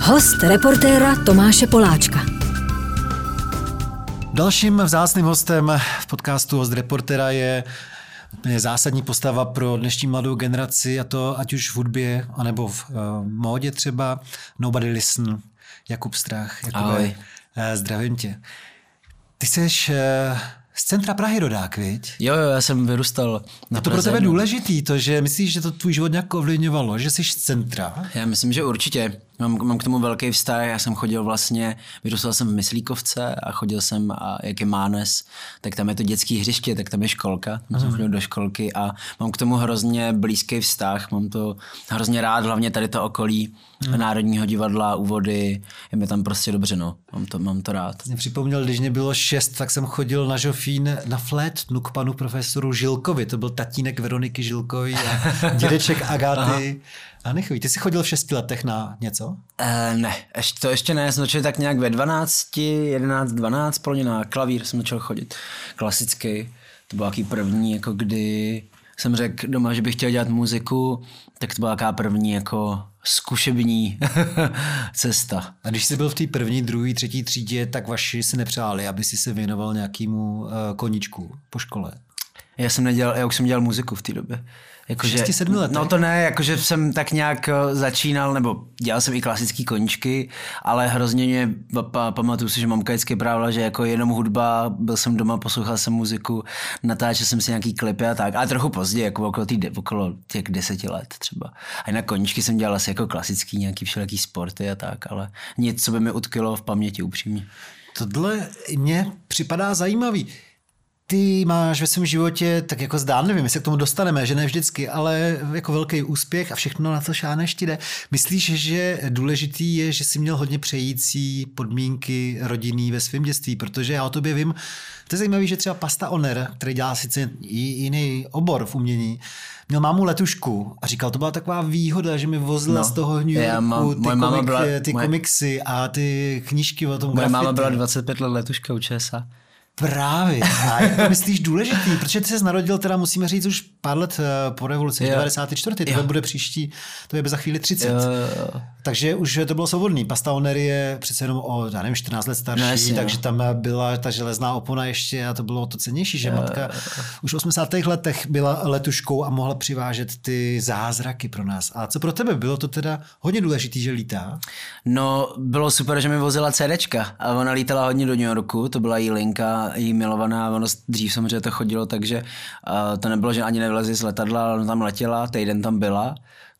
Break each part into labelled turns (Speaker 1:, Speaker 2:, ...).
Speaker 1: Host reportéra Tomáše Poláčka.
Speaker 2: Dalším vzácným hostem v podcastu Host reportéra je úplně zásadní postava pro dnešní mladou generaci, a to ať už v hudbě, anebo v uh, módě třeba. Nobody Listen, Jakub Strach. Jakube,
Speaker 3: Ahoj.
Speaker 2: Uh, zdravím tě. Ty jsi uh, z centra Prahy rodák, viď?
Speaker 3: Jo, jo, já jsem vyrůstal na
Speaker 2: Je to pro tebe důležitý, to, že myslíš, že to tvůj život nějak ovlivňovalo, že jsi z centra?
Speaker 3: Já myslím, že určitě. Mám, mám k tomu velký vztah. Já jsem chodil vlastně, vyrůstal jsem v Myslíkovce a chodil jsem, a jak je Mánes, tak tam je to dětské hřiště, tak tam je školka. Tam jsem chodil do školky a mám k tomu hrozně blízký vztah. Mám to hrozně rád, hlavně tady to okolí Národního divadla, úvody. Je mi tam prostě dobře, no. Mám to, mám to rád.
Speaker 2: Mě připomněl, když mě bylo šest, tak jsem chodil na Žofín na flétnu k panu profesoru Žilkovi. To byl tatínek Veroniky Žilkovi a dědeček Agaty. A nechový, ty jsi chodil v šesti letech na něco?
Speaker 3: Uh, ne, ještě, to ještě ne, jsem začal tak nějak ve 12, 11, 12, plně na klavír jsem začal chodit. Klasický, to byl jaký první, jako kdy jsem řekl doma, že bych chtěl dělat muziku, tak to byla jaká první jako zkušební cesta.
Speaker 2: A když jsi byl v té první, druhé, třetí třídě, tak vaši si nepřáli, aby si se věnoval nějakému uh, koníčku po škole.
Speaker 3: Já jsem nedělal, já už jsem dělal muziku v té době.
Speaker 2: Jako, v 6, 7 letech?
Speaker 3: No to ne, jakože jsem tak nějak eh, začínal, nebo dělal jsem i klasické koníčky, ale hrozně mě pamatuju si, že mamka vždycky právila, že jako jenom hudba, byl jsem doma, poslouchal jsem muziku, natáčel jsem si nějaký klipy a tak, ale trochu později, jako okolo, tý, okolo těch deseti let třeba. A na koníčky jsem dělal asi jako klasický nějaký všelijaký sporty a tak, ale nic, co by mi utkilo v paměti upřímně.
Speaker 2: Tohle mě připadá zajímavý ty máš ve svém životě, tak jako zdán, nevím, jestli k tomu dostaneme, že ne vždycky, ale jako velký úspěch a všechno, na co šáneš ti jde. Myslíš, že důležitý je, že jsi měl hodně přející podmínky rodinný ve svém dětství, protože já o tobě vím, to je zajímavé, že třeba Pasta Oner, který dělá sice jiný obor v umění, měl mámu letušku a říkal, to byla taková výhoda, že mi vozila no, z toho New Yorku mám, ty, komik, byla, ty moje, komiksy a ty knížky o tom
Speaker 3: Moje grafity. máma byla 25 let letuška u ČSA.
Speaker 2: Právě. A jak to myslíš důležitý? Protože ty se narodil, teda musíme říct, už pár let eh, po revoluci, jo. 94. To bude příští, to je za chvíli 30. Jo, jo. Takže už to bylo svobodný. Pasta Oner je přece jenom o, já nevím, 14 let starší, no, jasně, takže tam byla ta železná opona ještě a to bylo to cenější, že jo. matka už v 80. letech byla letuškou a mohla přivážet ty zázraky pro nás. A co pro tebe? Bylo to teda hodně důležitý, že lítá?
Speaker 3: No, bylo super, že mi vozila CDčka a ona lítala hodně do New Yorku, to byla jí linka, jí milovaná, ono dřív samozřejmě to chodilo, takže uh, to nebylo, že ani nevlezli z letadla, ona tam letěla, týden tam byla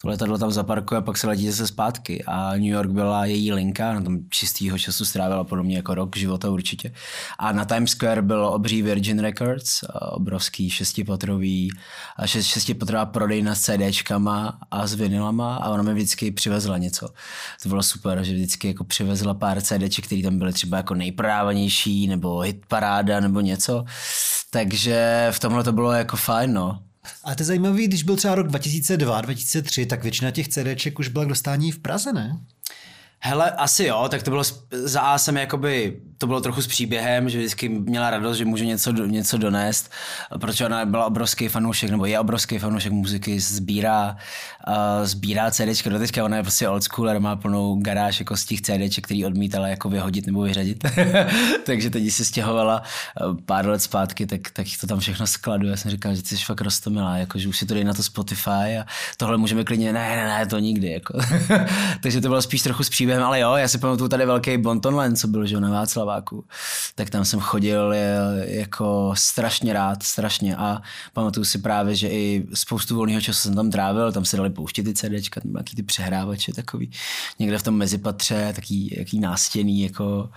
Speaker 3: letadlo tam zaparkuje a pak se letí zase zpátky. A New York byla její linka, na tom čistýho času strávila podobně jako rok života určitě. A na Times Square bylo obří Virgin Records, obrovský šestipatrový, šest, šestipatrová prodejna s CDčkama a s vinilama a ona mi vždycky přivezla něco. To bylo super, že vždycky jako přivezla pár CDček, které tam byly třeba jako nejprodávanější nebo hit paráda nebo něco. Takže v tomhle to bylo jako fajn, no.
Speaker 2: A to je zajímavé, když byl třeba rok 2002, 2003, tak většina těch CDček už byla k dostání v Praze, ne?
Speaker 3: Hele, asi jo, tak to bylo, za A jsem jakoby, to bylo trochu s příběhem, že vždycky měla radost, že můžu něco, něco donést, protože ona byla obrovský fanoušek, nebo je obrovský fanoušek muziky, sbírá, uh, sbírá CDčka do teďka, ona je prostě old school, má plnou garáž jako z těch CDček, který odmítala jako vyhodit nebo vyřadit. Takže teď se stěhovala pár let zpátky, tak, tak to tam všechno skladu. Já jsem říkal, že jsi fakt rostomilá, jako, že už si to dej na to Spotify a tohle můžeme klidně, ne, ne, ne, to nikdy. Jako. Takže to bylo spíš trochu s příběhem ale jo, já si pamatuju tady velký Bontonland, co byl, že na Václaváku, tak tam jsem chodil jako strašně rád, strašně a pamatuju si právě, že i spoustu volného času jsem tam trávil, tam se dali pouštět ty CDčka, tam ty přehrávače takový, někde v tom mezipatře, taký, jaký nástěný jako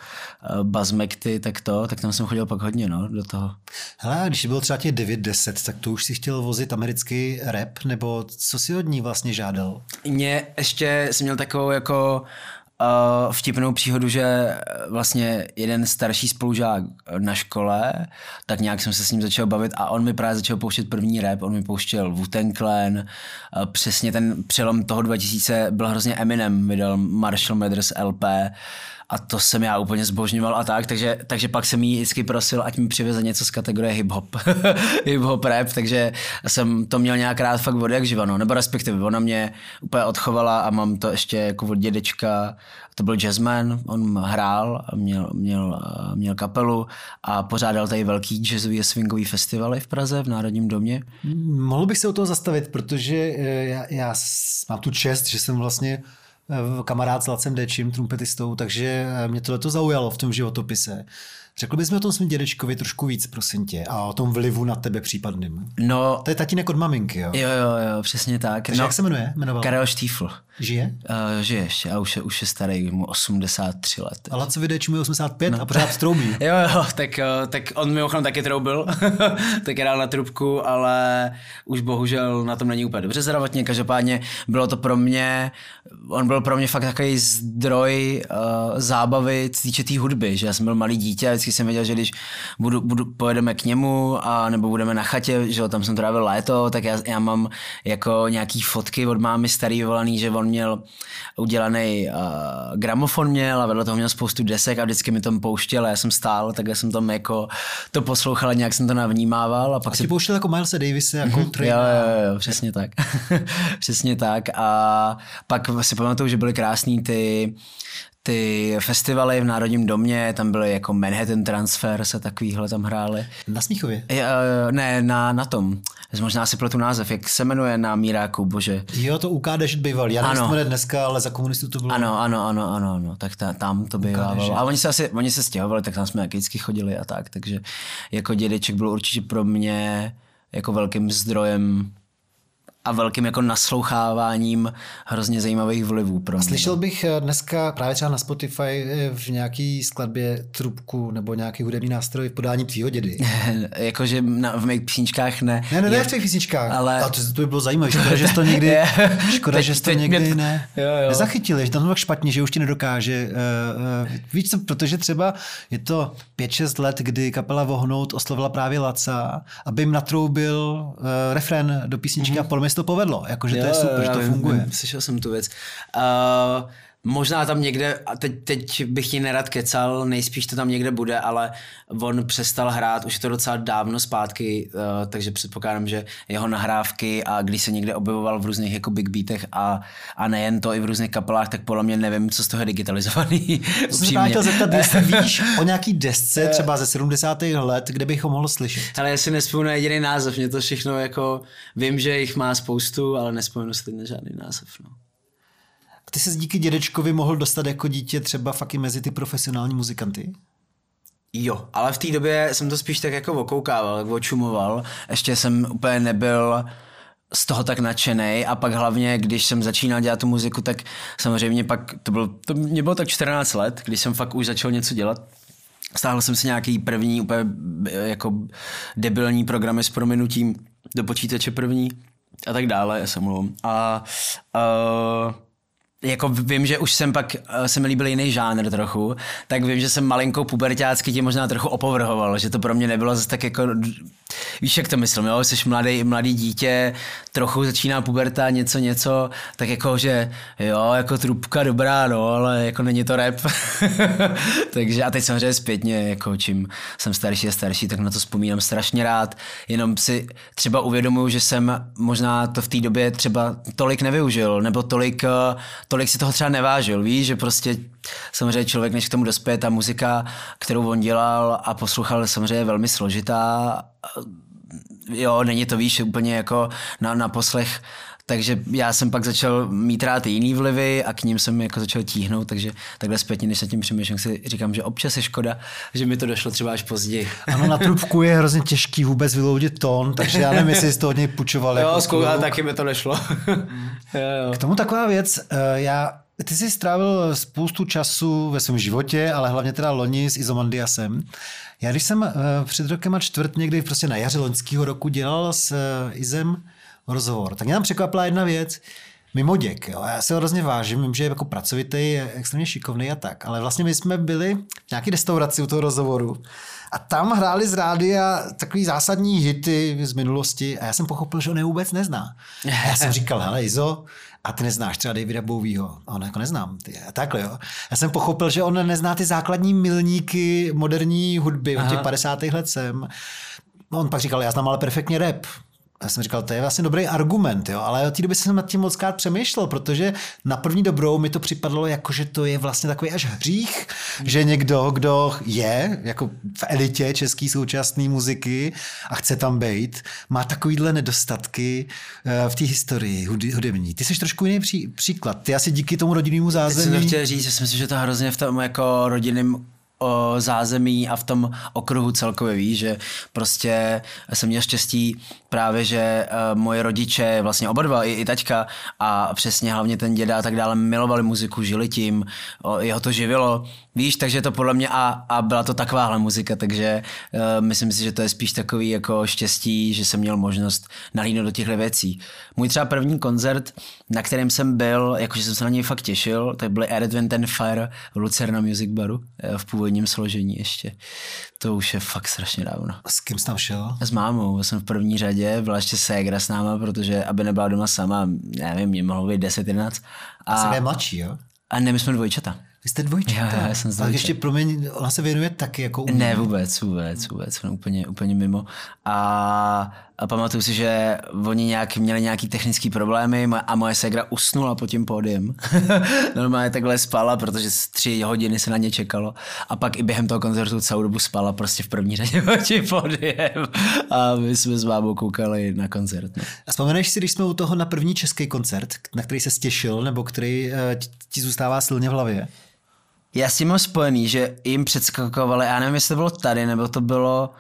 Speaker 3: uh, bazmekty, tak to, tak tam jsem chodil pak hodně, no, do toho.
Speaker 2: Hele, když byl třeba těch 9-10, tak to už si chtěl vozit americký rap, nebo co si od ní vlastně žádal?
Speaker 3: Mě ještě jsem měl takovou jako uh, vtipnou příhodu, že vlastně jeden starší spolužák na škole, tak nějak jsem se s ním začal bavit a on mi právě začal pouštět první rap, on mi pouštěl wu Clan, přesně ten přelom toho 2000 byl hrozně Eminem, vydal Marshall Mathers LP a to jsem já úplně zbožňoval a tak, takže, takže pak jsem jí vždycky prosil, ať mi přiveze něco z kategorie hip-hop, hip-hop rap, takže jsem to měl nějak rád fakt od jak živa, no. nebo respektive ona mě úplně odchovala a mám to ještě jako od dědečka, to byl jazzman, on hrál, měl, měl, měl kapelu a pořádal tady velký jazzový a swingový festivaly v Praze, v Národním domě.
Speaker 2: Mohl bych se o toho zastavit, protože eh, já, já mám tu čest, že jsem vlastně eh, kamarád s Lacem Dečím, trumpetistou, takže eh, mě tohle to zaujalo v tom životopise. Řekl bys mi o tom svým dědečkovi trošku víc, prosím tě, a o tom vlivu na tebe případným.
Speaker 3: No,
Speaker 2: to je tatínek od maminky, jo?
Speaker 3: Jo, jo, jo, přesně tak.
Speaker 2: Takže
Speaker 3: no,
Speaker 2: jak se jmenuje? Jmenoval?
Speaker 3: Karel Štífl.
Speaker 2: Žije?
Speaker 3: Uh, žije ještě a už je, už je starý, mu 83 let.
Speaker 2: A Lacovi Deč mu je 85 no. a pořád troubí.
Speaker 3: jo, jo, tak, uh, tak on mimochodem taky troubil, tak hrál na trubku, ale už bohužel na tom není úplně dobře zdravotně. Každopádně bylo to pro mě, on byl pro mě fakt takový zdroj uh, zábavy, co týče té hudby, že já jsem byl malý dítě vždycky jsem věděl, že když budu, budu, pojedeme k němu a nebo budeme na chatě, že jo, tam jsem trávil léto, tak já, já mám jako nějaký fotky od mámy starý vyvolaný, že on měl udělaný uh, gramofon měl a vedle toho měl spoustu desek a vždycky mi to pouštěl a já jsem stál, tak já jsem tam jako to poslouchal a nějak jsem to navnímával. A pak
Speaker 2: a si pouštěl jako Miles Davise jako mm-hmm.
Speaker 3: jo, jo, jo, přesně tak. přesně tak a pak si pamatuju, že byly krásný ty ty festivaly v Národním domě, tam byly jako Manhattan Transfer, se takovýhle tam hráli.
Speaker 2: Na Smíchově?
Speaker 3: Je, ne, na, na tom. Možná si pletu název, jak se jmenuje na Míráku, bože.
Speaker 2: Jo, to UK Dešit býval. Já nevím, ano. dneska, ale za komunistů to bylo.
Speaker 3: Ano, ano, ano, ano, ano. tak ta, tam to bývalo. A oni se asi, oni se stěhovali, tak tam jsme vždycky chodili a tak, takže jako dědeček byl určitě pro mě jako velkým zdrojem a velkým jako nasloucháváním hrozně zajímavých vlivů pro mě.
Speaker 2: Slyšel bych eh, dneska právě třeba na Spotify eh, v nějaký skladbě trubku nebo nějaký hudební nástroj v podání tvýho dědy.
Speaker 3: Jakože v mých písničkách ne.
Speaker 2: Ne, ne, ne v těch písničkách. Ale... A to, to by bylo zajímavé. Škoda, že to někdy, škoda, že to někdy mě... ne, jo, jo. nezachytili, že tam to tak špatně, že už ti nedokáže. Uh, uh, víš co, protože třeba je to 5-6 let, kdy kapela Vohnout oslovila právě Laca, aby jim natroubil uh, refren do písničky mm-hmm. a podle to povedlo, jakože to je super, že to funguje.
Speaker 3: Slyšel jsem tu věc. Uh, Možná tam někde, a teď, teď bych ti nerad kecal, nejspíš to tam někde bude, ale on přestal hrát, už je to docela dávno zpátky, uh, takže předpokládám, že jeho nahrávky a když se někde objevoval v různých jako big beatech a, a nejen to i v různých kapelách, tak podle mě nevím, co z toho je digitalizovaný.
Speaker 2: Jsem chtěl zeptat, jestli víš o nějaký desce třeba ze 70. let, kde bych ho mohl slyšet.
Speaker 3: Ale já si nespomínám na jediný název, mě to všechno jako, vím, že jich má spoustu, ale nespomínám si na žádný název. No.
Speaker 2: Ty se díky dědečkovi mohl dostat jako dítě třeba fakt i mezi ty profesionální muzikanty?
Speaker 3: Jo, ale v té době jsem to spíš tak jako okoukával, očumoval. Ještě jsem úplně nebyl z toho tak nadšený a pak hlavně, když jsem začínal dělat tu muziku, tak samozřejmě pak, to bylo, to mě bylo tak 14 let, když jsem fakt už začal něco dělat. Stáhl jsem si nějaký první úplně jako debilní programy s prominutím do počítače první a tak dále, já se mluvím. A uh, jako vím, že už jsem pak, eh, se mi líbil jiný žánr trochu, tak vím, že jsem malinkou pubertácky tě možná trochu opovrhoval, že to pro mě nebylo zase tak jako, víš, jak to myslím, jo, jsi mladý, mladý dítě, trochu začíná puberta, něco, něco, tak jako, že jo, jako trubka dobrá, no, ale jako není to rap. Takže a teď samozřejmě zpětně, jako čím jsem starší a starší, tak na to vzpomínám strašně rád, jenom si třeba uvědomuju, že jsem možná to v té době třeba tolik nevyužil, nebo tolik eh, tolik si toho třeba nevážil, víš, že prostě samozřejmě člověk, než k tomu dospěje, ta muzika, kterou on dělal a poslouchal, samozřejmě je velmi složitá. Jo, není to, víš, úplně jako na, na poslech takže já jsem pak začal mít rád jiný vlivy a k ním jsem jako začal tíhnout, takže takhle zpětně, než se tím přemýšlím, si říkám, že občas je škoda, že mi to došlo třeba až později.
Speaker 2: Ano, na trubku je hrozně těžký vůbec vyloudit tón, takže já nevím, jestli jsi to od něj půjčoval.
Speaker 3: Jo, jako zkoušel, taky mi to nešlo.
Speaker 2: jo, jo. K tomu taková věc, eh, já ty jsi strávil spoustu času ve svém životě, ale hlavně teda loni s Izomandiasem. Já když jsem eh, před rokem a čtvrt někdy prostě na jaře loňského roku dělal s eh, Izem rozhovor. Tak mě tam překvapila jedna věc. mimoděk. Jo. Já se ho hrozně vážím, vím, že je jako pracovitý, je extrémně šikovný a tak, ale vlastně my jsme byli v nějaký restauraci u toho rozhovoru a tam hráli z rádia takový zásadní hity z minulosti a já jsem pochopil, že on je vůbec nezná. A já jsem říkal, hele Izo, a ty neznáš třeba Davida Bowieho. A on jako neznám. Ty. A takhle jo. Já jsem pochopil, že on nezná ty základní milníky moderní hudby od těch 50. let sem. On pak říkal, já znám ale perfektně rap já jsem říkal, to je vlastně dobrý argument, jo, ale od té doby jsem nad tím moc krát přemýšlel, protože na první dobrou mi to připadalo jako, že to je vlastně takový až hřích, že někdo, kdo je jako v elitě české současné muziky a chce tam být, má takovýhle nedostatky eh, v té historii hudební. Ty jsi trošku jiný pří, příklad. Ty asi díky tomu rodinnému zázemí...
Speaker 3: Teď jsem to chtěl říct, že si myslím, že to hrozně v tom jako rodinném zázemí a v tom okruhu celkově víš, že prostě jsem měl štěstí právě, že uh, moje rodiče, vlastně oba dva, i, i taťka a přesně hlavně ten děda a tak dále milovali muziku, žili tím, o, jeho to živilo, víš, takže to podle mě a, a byla to takováhle muzika, takže uh, myslím si, že to je spíš takový jako štěstí, že jsem měl možnost nalínout do těchto věcí. Můj třeba první koncert, na kterém jsem byl, jakože jsem se na něj fakt těšil, tak byly Air Wind and Fire v Lucerna Music Baru eh, v původním složení ještě. To už je fakt strašně dávno.
Speaker 2: S kým jsi tam šel?
Speaker 3: S mámou, jsem v první řadě, byla ještě ségra s náma, protože aby nebyla doma sama, nevím, mě mohlo být 10-11.
Speaker 2: A, a ségra je mladší, jo?
Speaker 3: A ne, my jsme dvojčata.
Speaker 2: Vy jste dvojčata?
Speaker 3: Já, já jsem
Speaker 2: dvojčata. ještě, promiň, ona se věnuje taky jako
Speaker 3: umí. Ne, vůbec, vůbec, vůbec, no, úplně, úplně mimo. A, a pamatuju si, že oni nějak, měli nějaký technický problémy a moje segra usnula pod tím pódiem. Normálně takhle spala, protože tři hodiny se na ně čekalo. A pak i během toho koncertu celou dobu spala prostě v první řadě pod tím pódiem. A my jsme s mámou koukali na koncert. No.
Speaker 2: A vzpomeneš si, když jsme u toho na první český koncert, na který se stěšil, nebo který uh, ti zůstává silně v hlavě?
Speaker 3: Já si mám spojený, že jim předskakovali, já nevím, jestli to bylo tady, nebo to bylo,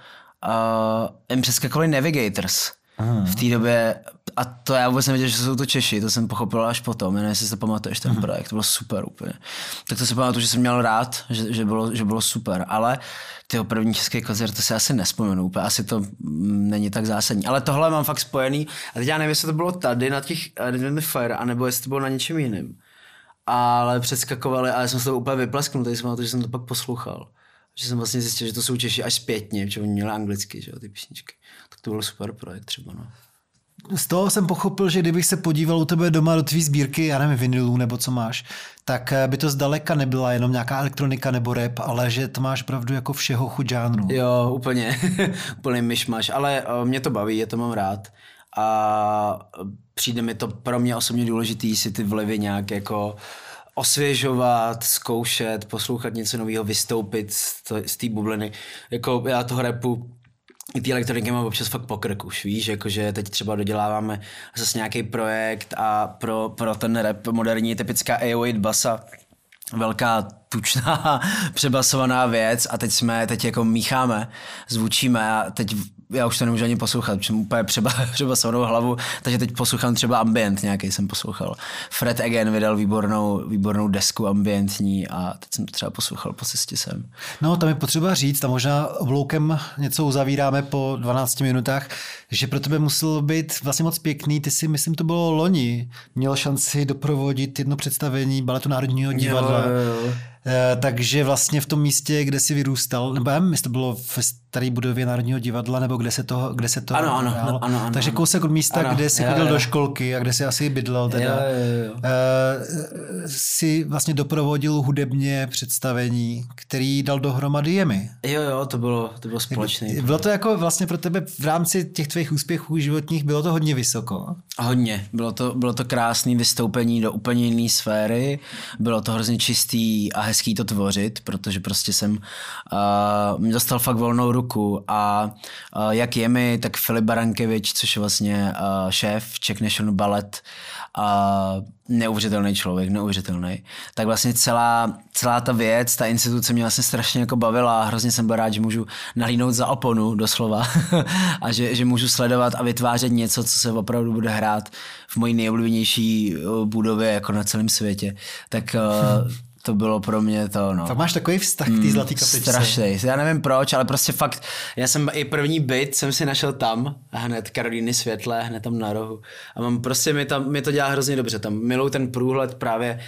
Speaker 3: uh, jim předskakovali Navigators. Aha. v té době, a to já vůbec nevěděl, že jsou to Češi, to jsem pochopil až potom, nevím, jestli si to pamatuješ, ten Aha. projekt, to bylo super úplně. Tak to si pamatuju, že jsem měl rád, že, že, bylo, že bylo super, ale tyho první český koncert, to si asi nespomenu úplně, asi to není tak zásadní. Ale tohle mám fakt spojený, a teď já nevím, jestli to bylo tady na těch uh, Fire, anebo jestli to bylo na něčem jiném ale předskakovali a já jsem se to úplně vyplesknul, takže jsem to, že jsem to pak poslouchal. Že jsem vlastně zjistil, že to jsou Češi až zpětně, protože oni měli anglicky, že jo, ty písničky. Tak to byl super projekt třeba, no.
Speaker 2: Z toho jsem pochopil, že kdybych se podíval u tebe doma do tvý sbírky, já nevím, vinilů nebo co máš, tak eh, by to zdaleka nebyla jenom nějaká elektronika nebo rap, ale že to máš pravdu jako všeho chuť žánru.
Speaker 3: Jo, úplně, úplně myšmaš, ale uh, mě to baví, je to mám rád a přijde mi to pro mě osobně důležitý si ty vlivy nějak jako osvěžovat, zkoušet, poslouchat něco nového, vystoupit z té bubliny. Jako já toho repu i ty elektroniky mám občas fakt pokrk už, víš, jakože teď třeba doděláváme zase nějaký projekt a pro, pro ten rap moderní typická 808 basa, velká tučná přebasovaná věc a teď jsme, teď jako mícháme, zvučíme a teď já už to nemůžu ani poslouchat, protože úplně přeba, třeba samou hlavu, takže teď poslouchám třeba ambient nějaký jsem poslouchal. Fred Again vydal výbornou, výbornou desku ambientní a teď jsem to třeba poslouchal po cestě sem.
Speaker 2: No, tam je potřeba říct, tam možná obloukem něco uzavíráme po 12 minutách, že pro tebe muselo být vlastně moc pěkný, ty si, myslím, to bylo loni, měl šanci doprovodit jedno představení Baletu Národního divadla. Jo, jo, jo. E, takže vlastně v tom místě, kde si vyrůstal, nebo já nevím, jestli to bylo v staré budově Národního divadla, nebo kde se to, kde se to
Speaker 3: ano, ano, ano, ano,
Speaker 2: Takže kousek od místa, ano, kde jsi chodil do školky a kde si asi bydlel, teda, jo, jo, jo. Uh, si vlastně doprovodil hudebně představení, který dal dohromady jemi.
Speaker 3: Jo, jo, to bylo, to bylo společné.
Speaker 2: Bylo to jako vlastně pro tebe v rámci těch tvých úspěchů životních, bylo to hodně vysoko?
Speaker 3: Hodně. Bylo to, bylo to krásné vystoupení do úplně jiné sféry. Bylo to hrozně čistý a hezký to tvořit, protože prostě jsem uh, dostal fakt volnou ruku a uh, jak Jemi, tak Filip Barankevič, což je vlastně uh, šéf Czech National Ballet, a neuvěřitelný člověk, neuvěřitelný. Tak vlastně celá, celá ta věc, ta instituce mě vlastně strašně jako bavila a hrozně jsem byl rád, že můžu nalínout za oponu doslova a že, že můžu sledovat a vytvářet něco, co se opravdu bude hrát v mojí nejoblíbenější budově jako na celém světě. Tak to bylo pro mě to, no.
Speaker 2: Tak máš takový vztah k té zlatý kapičce.
Speaker 3: Strašný. Já nevím proč, ale prostě fakt, já jsem i první byt jsem si našel tam, hned Karolíny Světle, hned tam na rohu. A mám prostě, mi, tam, mi to dělá hrozně dobře, tam miluju ten průhled právě,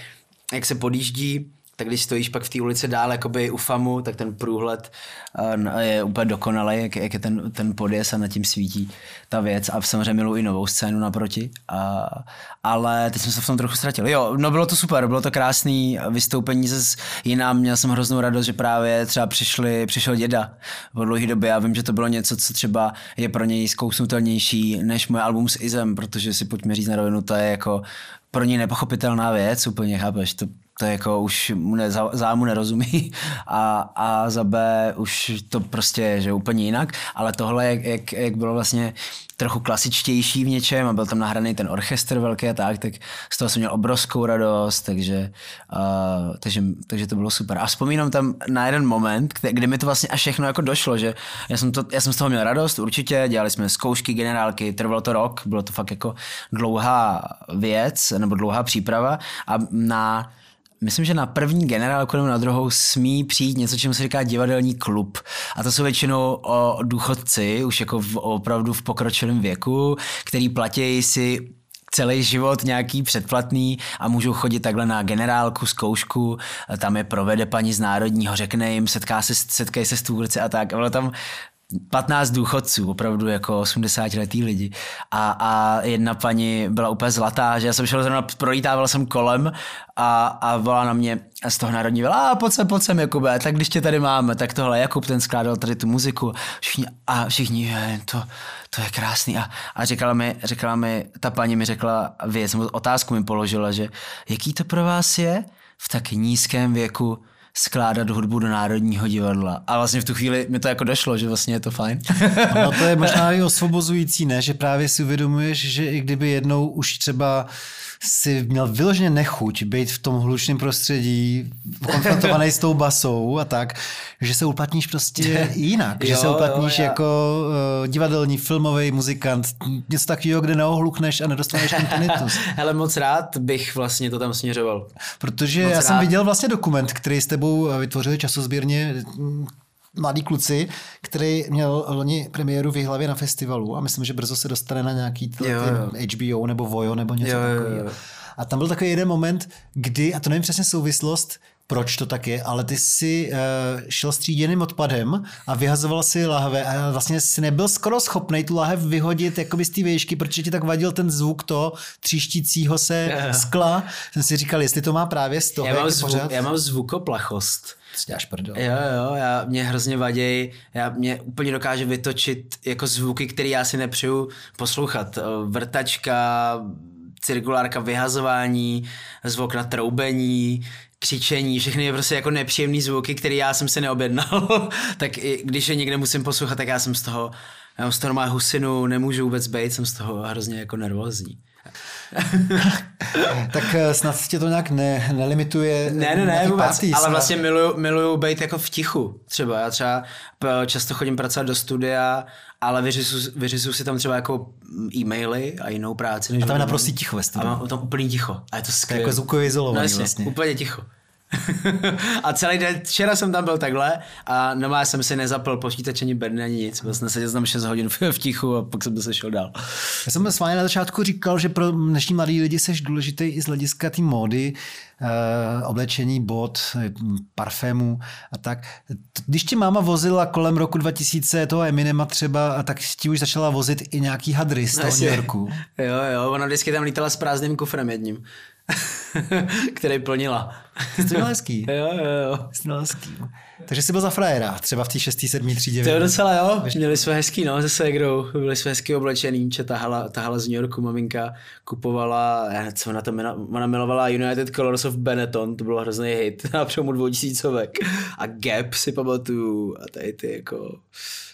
Speaker 3: jak se podjíždí, tak když stojíš pak v té ulici dál jakoby u FAMu, tak ten průhled uh, je úplně dokonalý, jak, jak je ten, ten podjezd a nad tím svítí ta věc. A samozřejmě miluji i novou scénu naproti, a, ale teď jsem se v tom trochu ztratil. Jo, no bylo to super, bylo to krásný vystoupení ze jiná, měl jsem hroznou radost, že právě třeba přišli, přišel děda po dlouhé době. A vím, že to bylo něco, co třeba je pro něj zkousnutelnější než moje album s Izem, protože si pojďme říct na rovinu, to je jako pro něj nepochopitelná věc, úplně chápeš, to to jako už mu ne, za, za mu nerozumí a, a za B už to prostě že úplně jinak, ale tohle, jak, jak, jak bylo vlastně trochu klasičtější v něčem a byl tam nahraný ten orchestr velký a tak, tak z toho jsem měl obrovskou radost, takže, uh, takže, takže to bylo super. A vzpomínám tam na jeden moment, kde, kdy mi to vlastně až všechno jako došlo, že já jsem, to, já jsem z toho měl radost, určitě, dělali jsme zkoušky generálky, trvalo to rok, bylo to fakt jako dlouhá věc, nebo dlouhá příprava a na myslím, že na první generálku nebo na druhou smí přijít něco, čemu se říká divadelní klub. A to jsou většinou o důchodci, už jako v, opravdu v pokročilém věku, který platí si celý život nějaký předplatný a můžou chodit takhle na generálku, zkoušku, tam je provede paní z Národního, řekne jim, setká se, setkají se s tvůrci a tak. Bylo tam 15 důchodců, opravdu jako 80 letý lidi. A, a jedna paní byla úplně zlatá, že já jsem šel zrovna, prolítával jsem kolem a, a volá na mě z toho národní vela, a pojď sem, pojď sem, Jakube, tak když tě tady máme, tak tohle Jakub, ten skládal tady tu muziku všichni, a všichni, je, to, to je krásný. A, a říkala, mi, říkala mi, ta paní mi řekla věc, otázku mi položila, že jaký to pro vás je v tak nízkém věku skládat hudbu do Národního divadla. A vlastně v tu chvíli mi to jako došlo, že vlastně je to fajn.
Speaker 2: no to je možná i osvobozující, ne? Že právě si uvědomuješ, že i kdyby jednou už třeba si měl vyloženě nechuť být v tom hlučném prostředí, konfrontovaný s tou basou a tak, že se uplatníš prostě jinak. Jo, že se uplatníš jo, já... jako uh, divadelní, filmový muzikant, něco takového, kde neohlukneš a nedostaneš ten tinnitus.
Speaker 3: Hele, moc rád bych vlastně to tam směřoval.
Speaker 2: Protože moc já rád. jsem viděl vlastně dokument, který s tebou vytvořili časozběrně mladý kluci, který měl loni premiéru v hlavě na festivalu a myslím, že brzo se dostane na nějaký tl- jo, jo. HBO nebo Vojo nebo něco takového. A tam byl takový jeden moment, kdy, a to nevím přesně souvislost, proč to tak je, ale ty si uh, šel stříděným odpadem a vyhazoval si lahve a vlastně si nebyl skoro schopný tu lahev vyhodit jakoby z té výšky, protože ti tak vadil ten zvuk to tříštícího se skla. Jsem si říkal, jestli to má právě z toho.
Speaker 3: Já mám, zvuk, já mám zvukoplachost
Speaker 2: si děláš prdel.
Speaker 3: Jo, jo, já, mě hrozně vadí, já mě úplně dokáže vytočit jako zvuky, které já si nepřeju poslouchat. Vrtačka, cirkulárka vyhazování, zvuk na troubení, křičení, všechny je prostě jako nepříjemný zvuky, které já jsem si neobjednal. tak i když je někde musím poslouchat, tak já jsem z toho, já mám z toho má husinu, nemůžu vůbec být, jsem z toho hrozně jako nervózní.
Speaker 2: tak eh, snad tě to nějak ne, nelimituje.
Speaker 3: Ne, ne, ne, vůbec, pátý, ale vlastně miluju, miluju být jako v tichu. Třeba já třeba často chodím pracovat do studia, ale vyřizu, vyřizu si tam třeba jako e-maily a jinou práci.
Speaker 2: Než a tam je naprostý ticho ve studiu.
Speaker 3: A tam úplný ticho. A je to skvělé.
Speaker 2: Jako zvukově izolovaný no,
Speaker 3: jasně,
Speaker 2: vlastně.
Speaker 3: úplně ticho. A celý den, včera jsem tam byl takhle a normálně jsem si nezapl počítač ani bedny ani nic. Vlastně seděl tam 6 hodin v tichu a pak jsem se šel dál.
Speaker 2: Já jsem s vámi na začátku říkal, že pro dnešní mladí lidi jsi důležitý i z hlediska té módy, eh, oblečení, bot, parfémů a tak. Když ti máma vozila kolem roku 2000 toho Eminema třeba, tak ti už začala vozit i nějaký hadry z toho New Yorku.
Speaker 3: Jo, jo, ona vždycky tam lítala s prázdným kufrem jedním. který plnila.
Speaker 2: Jsi to hezký.
Speaker 3: jo, jo, jo.
Speaker 2: Jsi hezký. Takže jsi byl za frajera, třeba v té 6. 7. třídě.
Speaker 3: To je docela jo, měli jsme hezký, no, se Segrou, byli jsme hezky oblečený, če tahala, tahala z New Yorku maminka, kupovala, co ona to ona milovala United Colors of Benetton, to bylo hrozný hit na přelomu dvoutisícovek. A Gap si pamatuju a tady ty jako,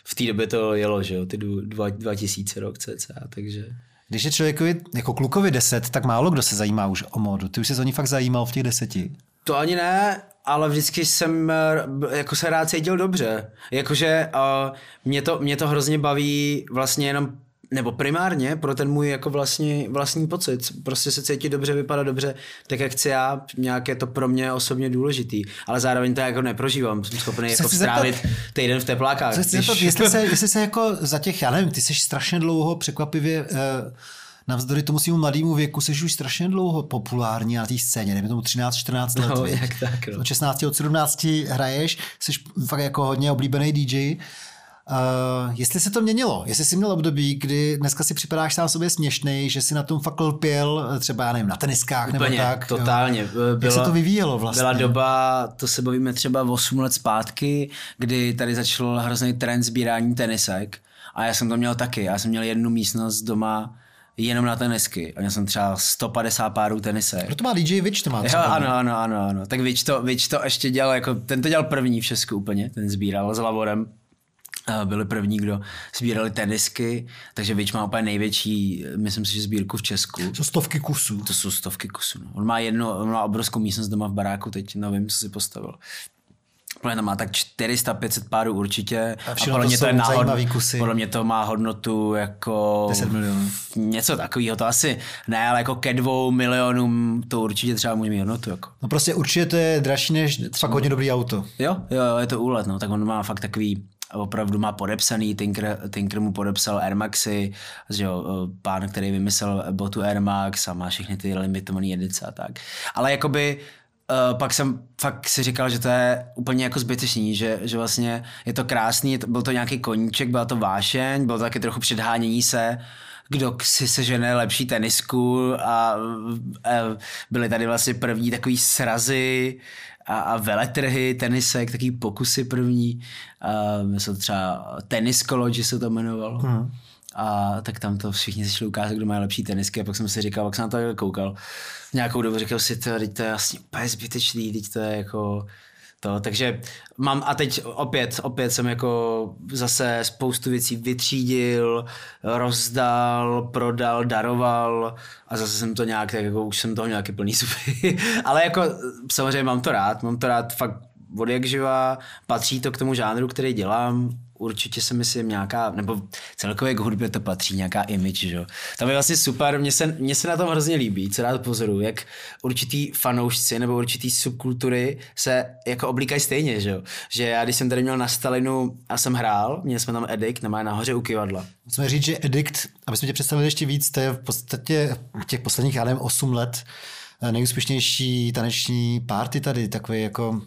Speaker 3: v té době to jelo, že jo, ty dva, 2000 rok cca, takže...
Speaker 2: Když je člověkovi, jako klukovi deset, tak málo kdo se zajímá už o módu. Ty už se o ní fakt zajímal v těch deseti.
Speaker 3: To ani ne, ale vždycky jsem eh, jako se rád cítil dobře. Jakože uh, mě, to, mě to hrozně baví vlastně jenom nebo primárně pro ten můj jako vlastní, vlastní pocit. Prostě se cítit dobře, vypadat dobře, tak jak chci já, nějak je to pro mě osobně důležitý. Ale zároveň to jako neprožívám, jsem schopný jako strávit zeptat, týden v teplákách.
Speaker 2: Když... Zeptat, jestli, se, jestli se jako za těch, já nevím, ty jsi strašně dlouho překvapivě eh, navzdory tomu svým mladému věku jsi už strašně dlouho populární na té scéně, nevím tomu 13-14 let.
Speaker 3: No, jak tak, no.
Speaker 2: Od 16 od 17 hraješ, jsi fakt jako hodně oblíbený DJ. Uh, jestli se to měnilo, jestli jsi měl období, kdy dneska si připadáš sám sobě směšný, že si na tom fakt lpěl, třeba já nevím, na teniskách
Speaker 3: Úplně,
Speaker 2: nebo tak.
Speaker 3: totálně.
Speaker 2: Byla, Jak se to vyvíjelo vlastně?
Speaker 3: Byla doba, to se bavíme třeba 8 let zpátky, kdy tady začal hrozný trend sbírání tenisek a já jsem to měl taky. Já jsem měl jednu místnost doma, jenom na tenisky. A měl jsem třeba 150 párů tenisek.
Speaker 2: Proto má DJ Witch, to má třeba.
Speaker 3: Jo, ano, ano, ano, ano. Tak Witch to, Witch to ještě dělal, jako, ten to dělal první v Česku úplně, ten sbíral s Lavorem byli první, kdo sbírali tenisky, takže Vič má úplně největší, myslím si, že sbírku v Česku.
Speaker 2: To jsou stovky kusů.
Speaker 3: To jsou stovky kusů. No. On má jednu, on má obrovskou místnost doma v baráku, teď nevím, co si postavil. Podle tam má tak 400-500 párů určitě.
Speaker 2: A, a podle mě to, je náhod, kusy.
Speaker 3: Podle mě to má hodnotu jako...
Speaker 2: 10 milionů.
Speaker 3: Něco takového, to asi ne, ale jako ke dvou milionům to určitě třeba může mít hodnotu. Jako.
Speaker 2: No prostě určitě to je dražší než fakt hodně dobrý auto.
Speaker 3: Jo, jo, je to úlet, no, tak on má fakt takový opravdu má podepsaný, Tinker, Tinker mu podepsal Air Maxy, že jo, pán, který vymyslel botu Air Max a má všechny ty limitované edice a tak. Ale jakoby Uh, pak jsem fakt si říkal, že to je úplně jako zbytečný, že, že vlastně je to krásný, byl to nějaký koníček, byla to vášeň, bylo to taky trochu předhánění se, kdo si sežene lepší tenisku a, a byly tady vlastně první takový srazy a, a veletrhy, tenisek, takový pokusy první. A jsou třeba Tennis College se to jmenovalo. Hmm. A tak tam to všichni šli ukázat, kdo má lepší tenisky a pak jsem si říkal, pak jsem na to koukal. Nějakou dobu říkal si, to, to je vlastně úplně zbytečný, teď to je jako to, takže mám a teď opět, opět jsem jako zase spoustu věcí vytřídil, rozdal, prodal, daroval a zase jsem to nějak, tak jako už jsem toho nějaký plný zuby. Ale jako samozřejmě mám to rád, mám to rád fakt od jak živa, patří to k tomu žánru, který dělám, určitě si myslím nějaká, nebo celkově k hudbě to patří, nějaká image, že Tam je vlastně super, mně se, mně se na tom hrozně líbí, co rád pozoru, jak určitý fanoušci nebo určitý subkultury se jako oblíkají stejně, že Že já, když jsem tady měl na Stalinu a jsem hrál, měli jsme tam Edict, na nahoře u kivadla.
Speaker 2: Musíme říct, že Edict, aby jsme tě představili ještě víc, to je v podstatě těch posledních, já nevím, 8 let eh, nejúspěšnější taneční party tady, takový jako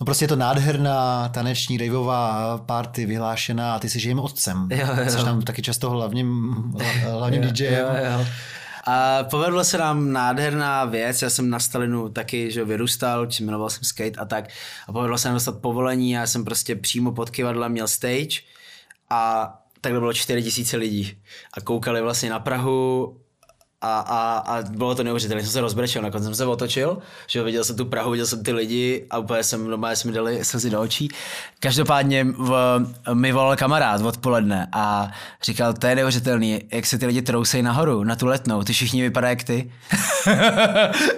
Speaker 2: No prostě je to nádherná taneční raveová party vyhlášená a ty jsi jejím otcem.
Speaker 3: Jo, jo.
Speaker 2: Což tam taky často hlavním, hlavním jo, DJem. Jo, jo.
Speaker 3: A povedlo se nám nádherná věc, já jsem na Stalinu taky že vyrůstal, či jmenoval jsem skate a tak. A povedlo se nám dostat povolení, já jsem prostě přímo pod kivadlem měl stage a takhle bylo 4 tisíce lidí. A koukali vlastně na Prahu a, a, a bylo to neuvěřitelné, jsem se rozbrečel, nakonec jsem se otočil, že viděl jsem tu Prahu, viděl jsem ty lidi a úplně jsem doma, jsme dali slzy do očí. Každopádně v, mi volal kamarád odpoledne a říkal, to je neuvěřitelný, jak se ty lidi trousej nahoru, na tu letnou, ty všichni vypadají jak ty.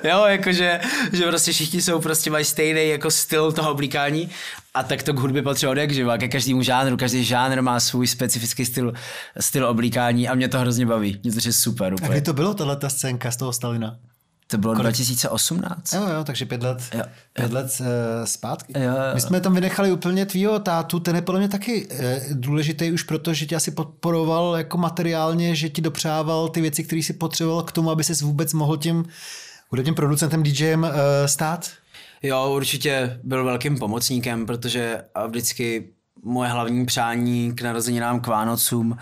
Speaker 3: jo, jakože, že prostě všichni jsou prostě mají stejný jako styl toho oblíkání a tak to k hudbě patří od jak živa, ke každému žánru, každý žánr má svůj specifický styl, styl oblíkání a mě to hrozně baví, mě to je super. Úplně.
Speaker 2: A kdy to bylo, tahle ta scénka z toho Stalina?
Speaker 3: To bylo Kolik? 2018.
Speaker 2: Jo, jo, takže pět let, jo, pět let uh, zpátky.
Speaker 3: Jo, jo.
Speaker 2: My jsme tam vynechali úplně tvýho tátu, ten je podle mě taky uh, důležitý už proto, že tě asi podporoval jako materiálně, že ti dopřával ty věci, které si potřeboval k tomu, aby ses vůbec mohl tím hudebním producentem, DJem uh, stát.
Speaker 3: Jo, určitě byl velkým pomocníkem, protože vždycky moje hlavní přání k narozeninám, k Vánocům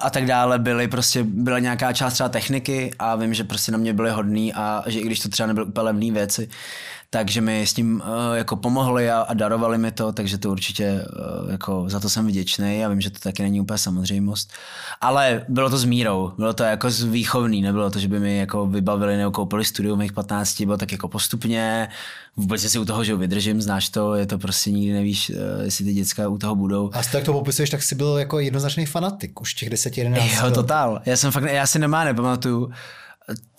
Speaker 3: a tak dále byly prostě, byla nějaká část třeba techniky a vím, že prostě na mě byly hodný a že i když to třeba nebyly úplně levné věci, takže mi s tím uh, jako pomohli a, a darovali mi to, takže to určitě uh, jako za to jsem vděčný a vím, že to taky není úplně samozřejmost. Ale bylo to s mírou, bylo to jako z výchovný, nebylo to, že by mi jako vybavili nebo koupili studium mých 15, bylo tak jako postupně, vůbec si u toho, že vydržím, znáš to, je to prostě nikdy nevíš, uh, jestli ty děcka u toho budou.
Speaker 2: A z jak to popisuješ, tak jsi byl jako jednoznačný fanatik už těch 10, 11
Speaker 3: Jo, totál. Já jsem fakt, já si nemá nepamatuju,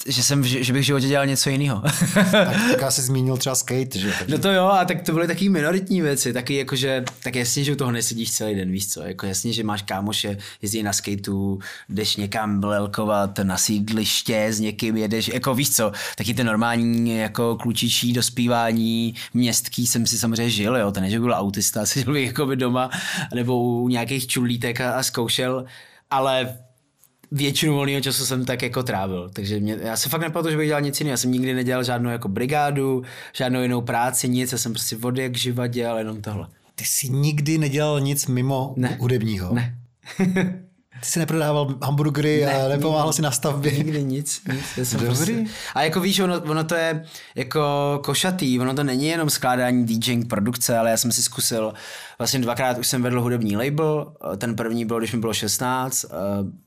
Speaker 3: že, jsem, že bych v životě dělal něco jiného.
Speaker 2: tak, tak zmínil třeba skate, že?
Speaker 3: Takže... No to jo, a tak to byly taky minoritní věci, taky jako, že, tak jasně, že u toho nesedíš celý den, víš co, jako jasně, že máš kámoše, jezdí na skateu, jdeš někam blelkovat na sídliště s někým, jedeš, jako víš co, taky ty normální jako klučičí dospívání městký jsem si samozřejmě žil, jo, to ne, že byl autista, seděl bych jako by doma, nebo u nějakých čulítek a, a zkoušel, ale většinu volného času jsem tak jako trávil. Takže mě, já se fakt nepamatuju, že bych dělal nic jiného. Já jsem nikdy nedělal žádnou jako brigádu, žádnou jinou práci, nic. Já jsem prostě vody jak živa dělal jenom tohle.
Speaker 2: Ty jsi nikdy nedělal nic mimo
Speaker 3: ne.
Speaker 2: hudebního?
Speaker 3: Ne.
Speaker 2: Ty jsi neprodával hamburgery ne, a nepomáhal nikdy, si na stavbě?
Speaker 3: Nikdy nic. nic. Já jsem
Speaker 2: Dobrý.
Speaker 3: Prostě... A jako víš, ono, ono, to je jako košatý, ono to není jenom skládání DJing produkce, ale já jsem si zkusil, vlastně dvakrát už jsem vedl hudební label, ten první byl, když mi bylo 16,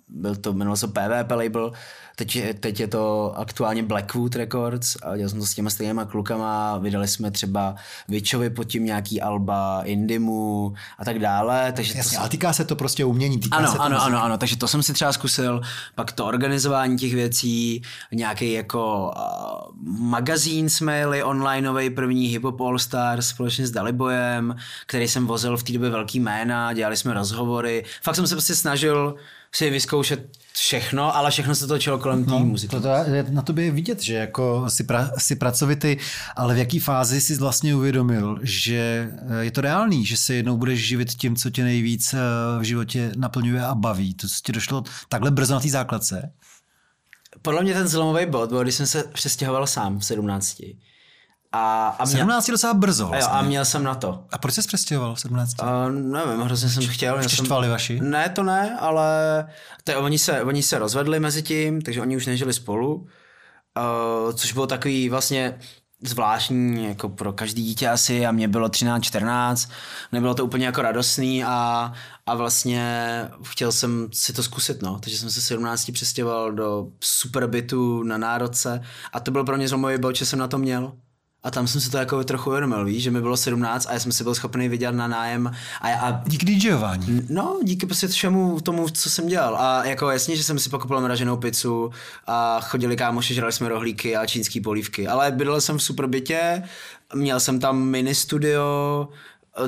Speaker 3: byl to, jmenoval se PVP label, teď, je, teď je to aktuálně Blackwood Records a dělal jsem to s těma stejnýma klukama, vydali jsme třeba Vičovi pod tím nějaký alba, Indimu a tak dále. Takže
Speaker 2: Jasně,
Speaker 3: to
Speaker 2: ale týká se to prostě umění, týká
Speaker 3: ano,
Speaker 2: se to
Speaker 3: ano,
Speaker 2: muziky.
Speaker 3: ano, ano, takže to jsem si třeba zkusil, pak to organizování těch věcí, nějaký jako uh, magazín jsme jeli onlineový první Hip Hop All Stars společně s Dalibojem, který jsem vozil v té době velký jména, dělali jsme rozhovory, fakt jsem se prostě snažil si vyzkoušet všechno, ale všechno se točilo kolem té
Speaker 2: No,
Speaker 3: muziky.
Speaker 2: to, je, na tobě je vidět, že jako jsi, pra, jsi pracovitý, ale v jaký fázi jsi vlastně uvědomil, že eh, je to reálný, že se jednou budeš živit tím, co tě nejvíc eh, v životě naplňuje a baví. To ti došlo takhle brzo na té základce?
Speaker 3: Podle mě ten zlomový bod byl, když jsem se přestěhoval sám v 17. A, a, měl,
Speaker 2: 17 je docela brzo
Speaker 3: a, jo,
Speaker 2: vlastně.
Speaker 3: a měl jsem na to.
Speaker 2: A proč jsi přestěhoval v 17?
Speaker 3: Uh, nevím, hrozně jsem chtěl. já
Speaker 2: Tě
Speaker 3: jsem...
Speaker 2: štvali vaši?
Speaker 3: Ne, to ne, ale to, oni, se, oni se rozvedli mezi tím, takže oni už nežili spolu, uh, což bylo takový vlastně zvláštní jako pro každý dítě asi a mě bylo 13-14, nebylo to úplně jako radostný a, a vlastně chtěl jsem si to zkusit, no, takže jsem se 17 přestěhoval do superbytu na národce a to byl pro mě zlomový bod, že jsem na to měl. A tam jsem si to jako trochu uvědomil, víš, že mi bylo 17 a já jsem si byl schopný vydělat na nájem a, a
Speaker 2: Díky DJování.
Speaker 3: No, díky prostě všemu tomu, co jsem dělal. A jako jasně, že jsem si pokoupil mraženou pizzu a chodili kámoši, žrali jsme rohlíky a čínský polívky. Ale bydlel jsem v superbytě, měl jsem tam mini studio,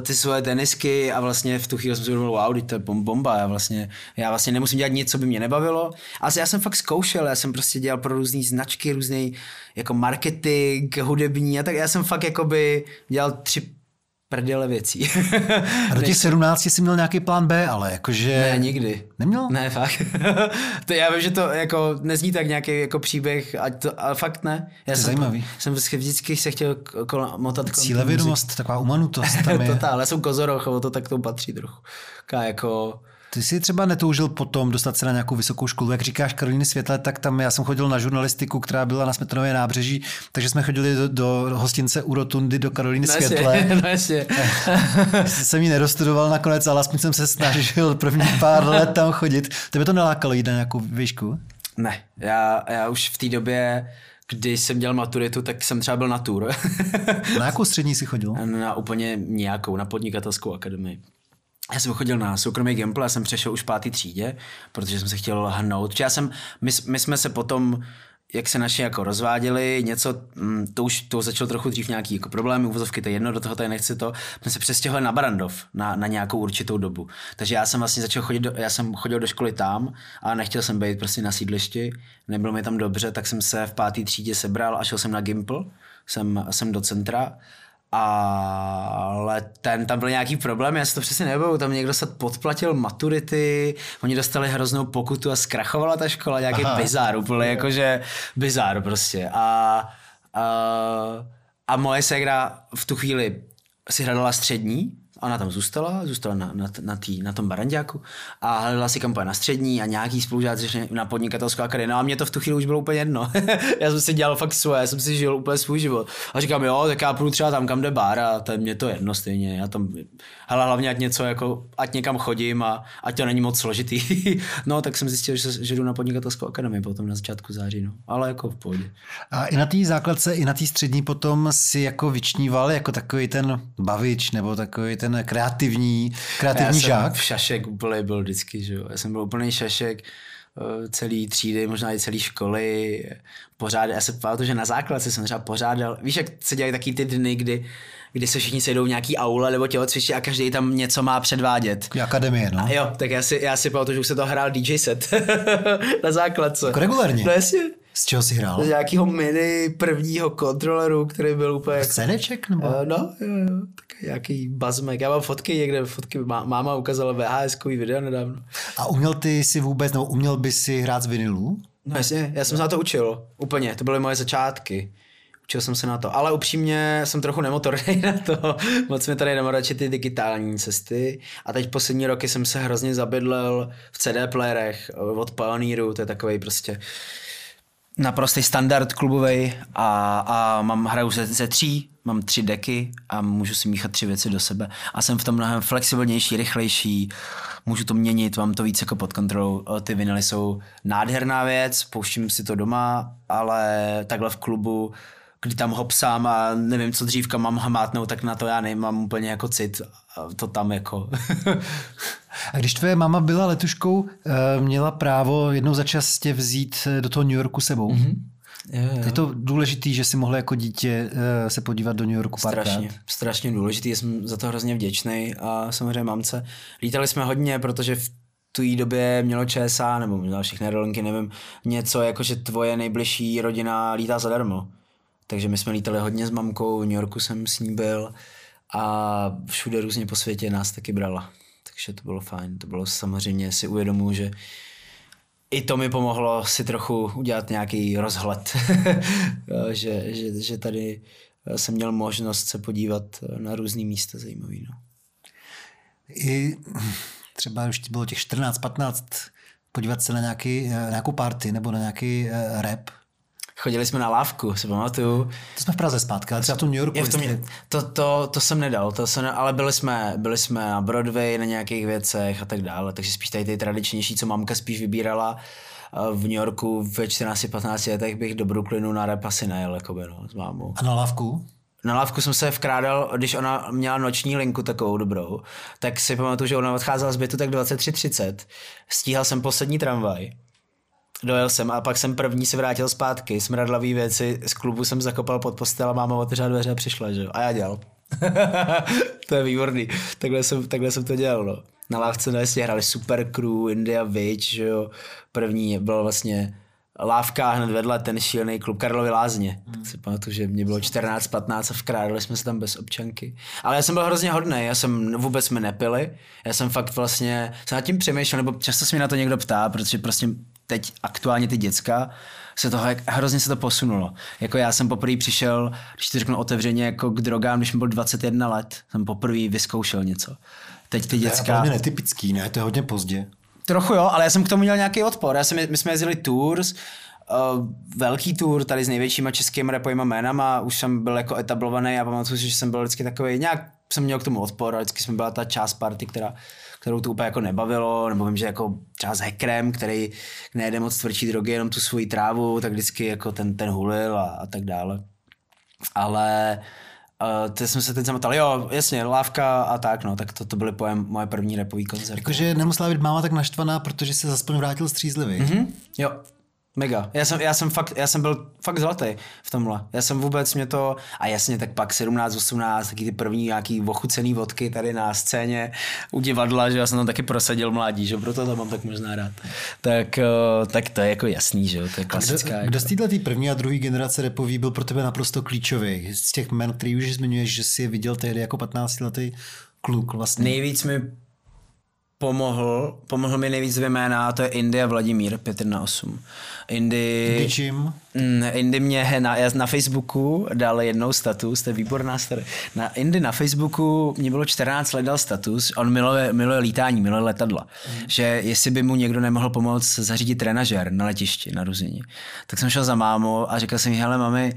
Speaker 3: ty svoje tenisky a vlastně v tu chvíli jsem si uvědomil, wow, to je bomba, já vlastně, já vlastně nemusím dělat nic, co by mě nebavilo. Ale já jsem fakt zkoušel, já jsem prostě dělal pro různé značky, různý jako marketing, hudební a tak já jsem fakt jakoby dělal tři prdele věcí.
Speaker 2: A do těch 17 jsi měl nějaký plán B, ale jakože...
Speaker 3: Ne, nikdy.
Speaker 2: Neměl?
Speaker 3: Ne, fakt. to já vím, že to jako nezní tak nějaký jako příběh, ať to, ale fakt ne. Já
Speaker 2: To je
Speaker 3: jsem,
Speaker 2: zajímavý.
Speaker 3: Jsem vždycky, se chtěl kol, motat kolem
Speaker 2: Cílevědomost, taková umanutost tam je.
Speaker 3: Totál, já jsem kozoroch, to tak to patří trochu. Taká jako...
Speaker 2: Ty jsi třeba netoužil potom dostat se na nějakou vysokou školu, jak říkáš Karolíny Světle, tak tam já jsem chodil na žurnalistiku, která byla na Smetanově nábřeží, takže jsme chodili do, do hostince u Rotundy do Karolíny
Speaker 3: No
Speaker 2: Světle.
Speaker 3: no jasně.
Speaker 2: jsem ji nedostudoval nakonec, ale aspoň jsem se snažil první pár let tam chodit. Tebe to nelákalo jít na nějakou výšku?
Speaker 3: Ne, já, já už v té době, když jsem dělal maturitu, tak jsem třeba byl na tour.
Speaker 2: Na jakou střední jsi chodil?
Speaker 3: na úplně nějakou, na podnikatelskou akademii. Já jsem chodil na soukromý Gamble, já jsem přešel už v pátý třídě, protože jsem se chtěl hnout. Já jsem, my, my jsme se potom jak se naši jako rozváděli, něco, mm, to už to začalo trochu dřív nějaký jako problémy, uvozovky, to je jedno, do toho tady nechci to, jsme se přestěhovali na Barandov na, na nějakou určitou dobu. Takže já jsem vlastně začal chodit, do, já jsem chodil do školy tam a nechtěl jsem být prostě na sídlišti, nebylo mi tam dobře, tak jsem se v pátý třídě sebral a šel jsem na Gimple, jsem, jsem do centra ale ten, tam byl nějaký problém, já si to přesně nebudu, tam někdo se podplatil maturity, oni dostali hroznou pokutu a zkrachovala ta škola, nějaký
Speaker 2: Aha.
Speaker 3: bizár, úplně jakože bizár prostě. A, a, a moje segra v tu chvíli si hledala střední, ona tam zůstala, zůstala na, na, na, tý, na tom baranďáku a hledala si kam pojít na střední a nějaký spolužáci na podnikatelskou akademii. No a mě to v tu chvíli už bylo úplně jedno. já jsem si dělal fakt svoje, já jsem si žil úplně svůj život. A říkám, jo, tak já půjdu třeba tam, kam jde bar a to je mě to jedno stejně. Já tam, hele, hlavně ať něco jako, ať někam chodím a ať to není moc složitý. no, tak jsem zjistil, že, že jdu na podnikatelskou akademii potom na začátku září, no. Ale jako v pohodě.
Speaker 2: A i na té základce, i na té střední potom si jako vyčníval jako takový ten bavič nebo takový ten kreativní, kreativní
Speaker 3: já
Speaker 2: žák.
Speaker 3: jsem šašek úplně byl vždycky, že jo. Já jsem byl úplný šašek. eh, celý třídy, možná i celý školy. Pořád, já se pamatuju, že na základce jsem třeba pořádal, víš, jak se dělají taky ty dny, kdy kdy se všichni sejdou v nějaký aule nebo tělocvičně a každý tam něco má předvádět.
Speaker 2: Akademie, no.
Speaker 3: A jo, tak já si, já si pamatuju, že už se to hrál DJ set na základce.
Speaker 2: Jako regulárně?
Speaker 3: No jasně.
Speaker 2: Z čeho jsi hrál?
Speaker 3: Z nějakého mini prvního kontroleru, který byl úplně... Jako,
Speaker 2: CDček? Nebo?
Speaker 3: Uh, no, jo, jo, nějaký bazmek. Já mám fotky někde, fotky, má, máma ukázala VHS-kový video nedávno.
Speaker 2: A uměl ty si vůbec, nebo uměl by si hrát z vinilu?
Speaker 3: No jasně, já jsem se na to učil, úplně, to byly moje začátky. Učil jsem se na to, ale upřímně jsem trochu nemotorný na to. Moc mi tady radši ty digitální cesty. A teď poslední roky jsem se hrozně zabydlel v CD playerech od Pioneeru, to je takový prostě naprostý standard klubový a, a mám hraju ze, ze tří, mám tři deky a můžu si míchat tři věci do sebe. A jsem v tom mnohem flexibilnější, rychlejší, můžu to měnit, mám to víc jako pod kontrolou. Ty vinily jsou nádherná věc, pouštím si to doma, ale takhle v klubu kdy tam hopsám a nevím, co dřívka mám hamátnout, tak na to já nemám úplně jako cit. To tam jako...
Speaker 2: a když tvoje máma byla letuškou, eh, měla právo jednou za čas tě vzít eh, do toho New Yorku sebou? Mm-hmm. Je, je. je to důležitý, že si mohla jako dítě eh, se podívat do New Yorku párkrát?
Speaker 3: Strašně, strašně důležitý, jsem za to hrozně vděčný a samozřejmě mamce. Lítali jsme hodně, protože v té době mělo ČSA, nebo možná všechny aerolinky, nevím, něco jako, že tvoje nejbližší rodina lítá zadarmo. Takže my jsme lítali hodně s mamkou, v New Yorku jsem s ní byl a všude různě po světě nás taky brala. Takže to bylo fajn. To bylo samozřejmě, si uvědomuji, že i to mi pomohlo si trochu udělat nějaký rozhled, že, že, že tady jsem měl možnost se podívat na různý místa zajímavý. No.
Speaker 2: I třeba už ti bylo těch 14-15 podívat se na nějaký, nějakou party nebo na nějaký uh, rap,
Speaker 3: Chodili jsme na lávku, si pamatuju.
Speaker 2: To jsme v Praze zpátky, ale třeba tom New Yorku.
Speaker 3: Je v tom, to, to, to, jsem nedal, to jsem, ale byli jsme, byli jsme na Broadway, na nějakých věcech a tak dále, takže spíš tady ty tradičnější, co mamka spíš vybírala v New Yorku ve 14-15 letech bych do Brooklynu na rap asi nejel, jakoby, no, s mámou.
Speaker 2: A na lávku?
Speaker 3: Na lávku jsem se vkrádal, když ona měla noční linku takovou dobrou, tak si pamatuju, že ona odcházela z bytu tak 23.30. Stíhal jsem poslední tramvaj dojel jsem a pak jsem první se vrátil zpátky. Smradlavý věci z klubu jsem zakopal pod postel a máma otevřela dveře a přišla, že jo. A já dělal. to je výborný. Takhle jsem, takhle jsem to dělal, no. Na lávce no, jasně hráli Super Crew, India Witch, že jo. První byl vlastně lávka hned vedle ten šílený klub Karlovy Lázně. Hmm. Tak si pamatuju, že mě bylo 14-15 a vkrádali jsme se tam bez občanky. Ale já jsem byl hrozně hodný, já jsem vůbec mi nepili. Já jsem fakt vlastně, jsem nad tím přemýšlel, nebo často se mi na to někdo ptá, protože prostě teď aktuálně ty děcka, se toho, hrozně se to posunulo. Jako já jsem poprvé přišel, když to řeknu otevřeně, jako k drogám, když mi byl 21 let, jsem poprvé vyzkoušel něco. Teď ty děcka...
Speaker 2: To je netypický, ne? To je hodně pozdě.
Speaker 3: Trochu jo, ale já jsem k tomu měl nějaký odpor. Já jsem, my jsme jezdili tours, uh, velký tour tady s největšíma českými repovými jménama, už jsem byl jako etablovaný a pamatuju si, že jsem byl vždycky takový, nějak jsem měl k tomu odpor a vždycky jsme byla ta část party, která kterou to úplně jako nebavilo, nebo vím, že jako třeba s hekrem, který nejde moc tvrdší drogy, jenom tu svoji trávu, tak vždycky jako ten, ten hulil a, a tak dále. Ale Uh, to jsme se teď zamotali, jo, jasně, lávka a tak, no, tak to, to byly pojem moje první repový koncert.
Speaker 2: Jakože nemusela být máma tak naštvaná, protože se aspoň vrátil střízlivý.
Speaker 3: Mm-hmm, jo, Mega. Já jsem, já jsem, fakt, já jsem byl fakt zlatý v tomhle. Já jsem vůbec mě to, a jasně, tak pak 17, 18, taky ty první nějaký ochucený vodky tady na scéně u divadla, že já jsem tam taky prosadil mládí, že proto to mám tak možná rád. Tak, eh, tak to je jako jasný, že jo, to je klasická.
Speaker 2: Kdo,
Speaker 3: jako...
Speaker 2: kdo z této první a druhé generace repový byl pro tebe naprosto klíčový? Z těch men, který už zmiňuješ, že jsi je viděl tehdy jako 15 letý kluk vlastně.
Speaker 3: Nejvíc mi pomohl, pomohl mi nejvíc dvě jména, a to je Indy a Vladimír, 5 na 8. Indy...
Speaker 2: Indy čím?
Speaker 3: Mm, Indy mě na, na Facebooku dal jednou status, to je výborná story. Na Indy na Facebooku mě bylo 14 let dal status, on miluje, miluje lítání, miluje letadla, mm. že jestli by mu někdo nemohl pomoct zařídit trenažer na letišti, na Ruzině. Tak jsem šel za mámou a říkal jsem jí, hele mami,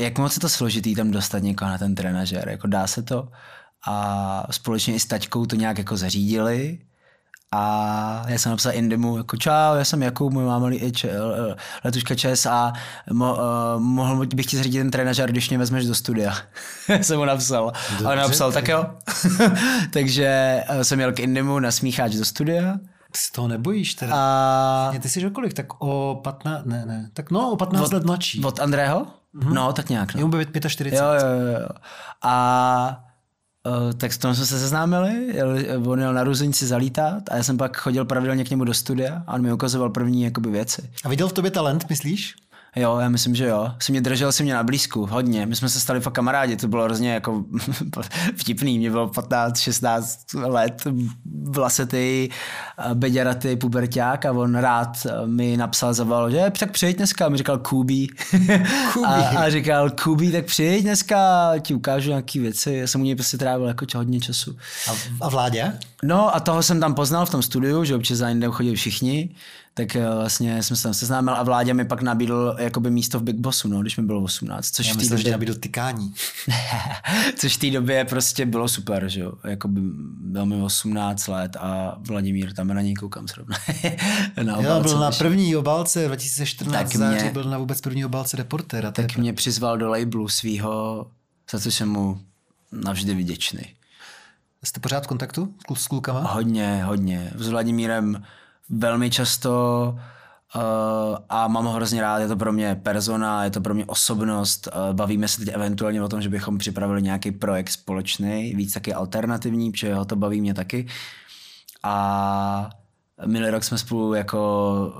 Speaker 3: jak moc je to složitý tam dostat někoho na ten trenažer, jako dá se to? A společně i s taťkou to nějak jako zařídili a já jsem napsal Indimu, jako čau, já jsem Jakub, můj máma letuška ČSA, mo, uh, mohl bych ti zřídit ten trenažer, když mě vezmeš do studia. jsem mu napsal. Dobře, a on napsal, tak jo. Takže uh, jsem jel k Indimu na smícháč do studia
Speaker 2: Ty se toho nebojíš teda.
Speaker 3: A
Speaker 2: Ty jsi o kolik? Tak o 15, ne, ne. Tak no, o 15
Speaker 3: Od-
Speaker 2: let mladší.
Speaker 3: od Andrého? Mm-hmm. No, tak nějak. No.
Speaker 2: Jemu bude 45.
Speaker 3: Jo, jo, jo, jo. A uh, tak s tom jsme se seznámili, jel, on jel na růzenici zalítat a já jsem pak chodil pravidelně k němu do studia a on mi ukazoval první jakoby věci.
Speaker 2: A viděl v tobě talent, myslíš?
Speaker 3: Jo, já myslím, že jo. Si mě držel si mě na blízku, hodně. My jsme se stali fakt kamarádi, to bylo hrozně jako vtipný. Mě bylo 15, 16 let, vlasatý, beďaratý puberták a on rád mi napsal, zavolal, že tak přijď dneska. A mi říkal Kubi.
Speaker 2: Kubi.
Speaker 3: a, a, říkal Kubi, tak přijď dneska, ti ukážu nějaký věci. Já jsem u něj prostě trávil jako hodně času.
Speaker 2: A, a vládě?
Speaker 3: No a toho jsem tam poznal v tom studiu, že občas za chodili všichni, tak eh, vlastně jsem se tam seznámil a Vláďa mi pak nabídl jakoby místo v Big Bossu, no, když mi bylo 18, což
Speaker 2: Já
Speaker 3: v
Speaker 2: myslím, že
Speaker 3: době,
Speaker 2: nabídl tykání.
Speaker 3: což v té době prostě bylo super, že jo, jakoby byl mi 18 let a Vladimír, tam na něj koukám zrovna. na
Speaker 2: Jo,
Speaker 3: obálce,
Speaker 2: byl na první obálce 2014
Speaker 3: Tak
Speaker 2: září,
Speaker 3: mě-
Speaker 2: byl na vůbec první obálce reportéra.
Speaker 3: Tak mě přizval do labelu svýho, za co jsem mu navždy vděčný.
Speaker 2: Jste pořád v kontaktu s klukama?
Speaker 3: Hodně, hodně. S Vladimírem velmi často uh, a mám ho hrozně rád, je to pro mě persona, je to pro mě osobnost. Uh, bavíme se teď eventuálně o tom, že bychom připravili nějaký projekt společný, víc taky alternativní, protože ho to baví mě taky. A minulý rok jsme spolu jako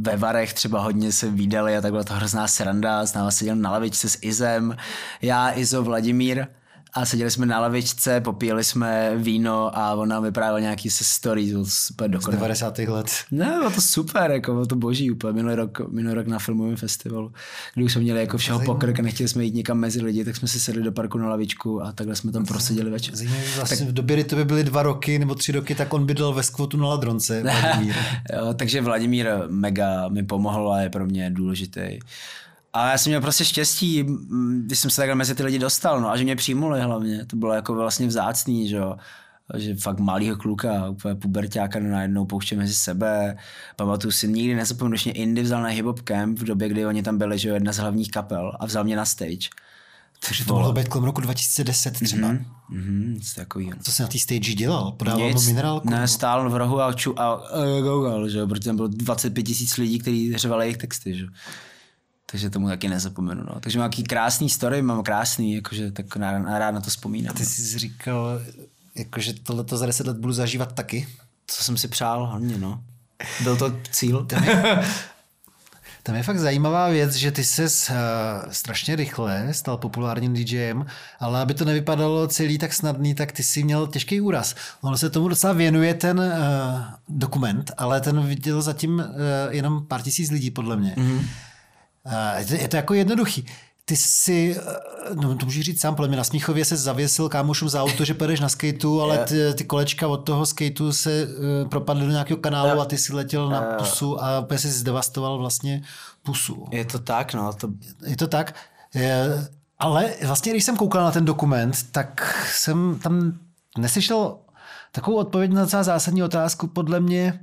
Speaker 3: ve Varech třeba hodně se výdali a tak byla to hrozná sranda. S náma seděl na lavičce s Izem, já, Izo, Vladimír a seděli jsme na lavičce, popíjeli jsme víno a on nám vyprávěl nějaký se to bylo super
Speaker 2: Z
Speaker 3: dokonalé.
Speaker 2: 90. let.
Speaker 3: Ne, bylo to super, jako bylo to boží úplně. Minulý rok, minulý rok na filmovém festivalu, kdy už jsme měli jako všeho pokrk a nechtěli jsme jít někam mezi lidi, tak jsme si sedli do parku na lavičku a takhle jsme tam proseděli večer.
Speaker 2: Zajímavý, vlastně v době, kdy to by byly dva roky nebo tři roky, tak on bydlel ve skvotu na Ladronce. Vladimír.
Speaker 3: jo, takže Vladimír mega mi pomohl a je pro mě důležitý. A já jsem měl prostě štěstí, když jsem se takhle mezi ty lidi dostal, no a že mě přijmuli hlavně. To bylo jako vlastně vzácný, že jo. Že fakt malýho kluka, úplně puberťáka najednou pouště mezi sebe. Pamatuju si, nikdy nezapomenu, mě Indy vzal na hip hop camp v době, kdy oni tam byli, že jo, jedna z hlavních kapel a vzal mě na stage.
Speaker 2: Takže to mohlo být kolem roku 2010 třeba. Mm-hmm.
Speaker 3: Mhm, něco takovýho.
Speaker 2: Co jsi na té stage dělal? Podával mu
Speaker 3: Nic,
Speaker 2: minerálku?
Speaker 3: Ne, stál v rohu a, ču, a, a gougol, že jo, protože tam bylo 25 tisíc lidí, kteří řevali jejich texty, že jo. Takže tomu taky nezapomenu, no. Takže mám nějaký krásný story, mám krásný, jakože tak rád, rád na to vzpomínám.
Speaker 2: Ty jsi říkal, jako, že tohleto za 10 let budu zažívat taky.
Speaker 3: Co jsem si přál hlavně, no. Byl to cíl.
Speaker 2: Tam je fakt zajímavá věc, že ty se uh, strašně rychle stal populárním DJem, ale aby to nevypadalo celý tak snadný, tak ty si měl těžký úraz. On se tomu docela věnuje ten uh, dokument, ale ten viděl zatím uh, jenom pár tisíc lidí, podle mě. Mm-hmm. Uh, je, to, jako jednoduchý. Ty si, uh, no to můžu říct sám, podle mě na Smíchově se zavěsil kámošům za auto, že pojedeš na skateu, ale ty, ty kolečka od toho skateu se uh, propadly do nějakého kanálu a ty si letěl na pusu a úplně si zdevastoval vlastně pusu.
Speaker 3: Je to tak, no. To,
Speaker 2: Je to tak. Je, ale vlastně, když jsem koukal na ten dokument, tak jsem tam neslyšel takovou odpověď na docela zásadní otázku, podle mě,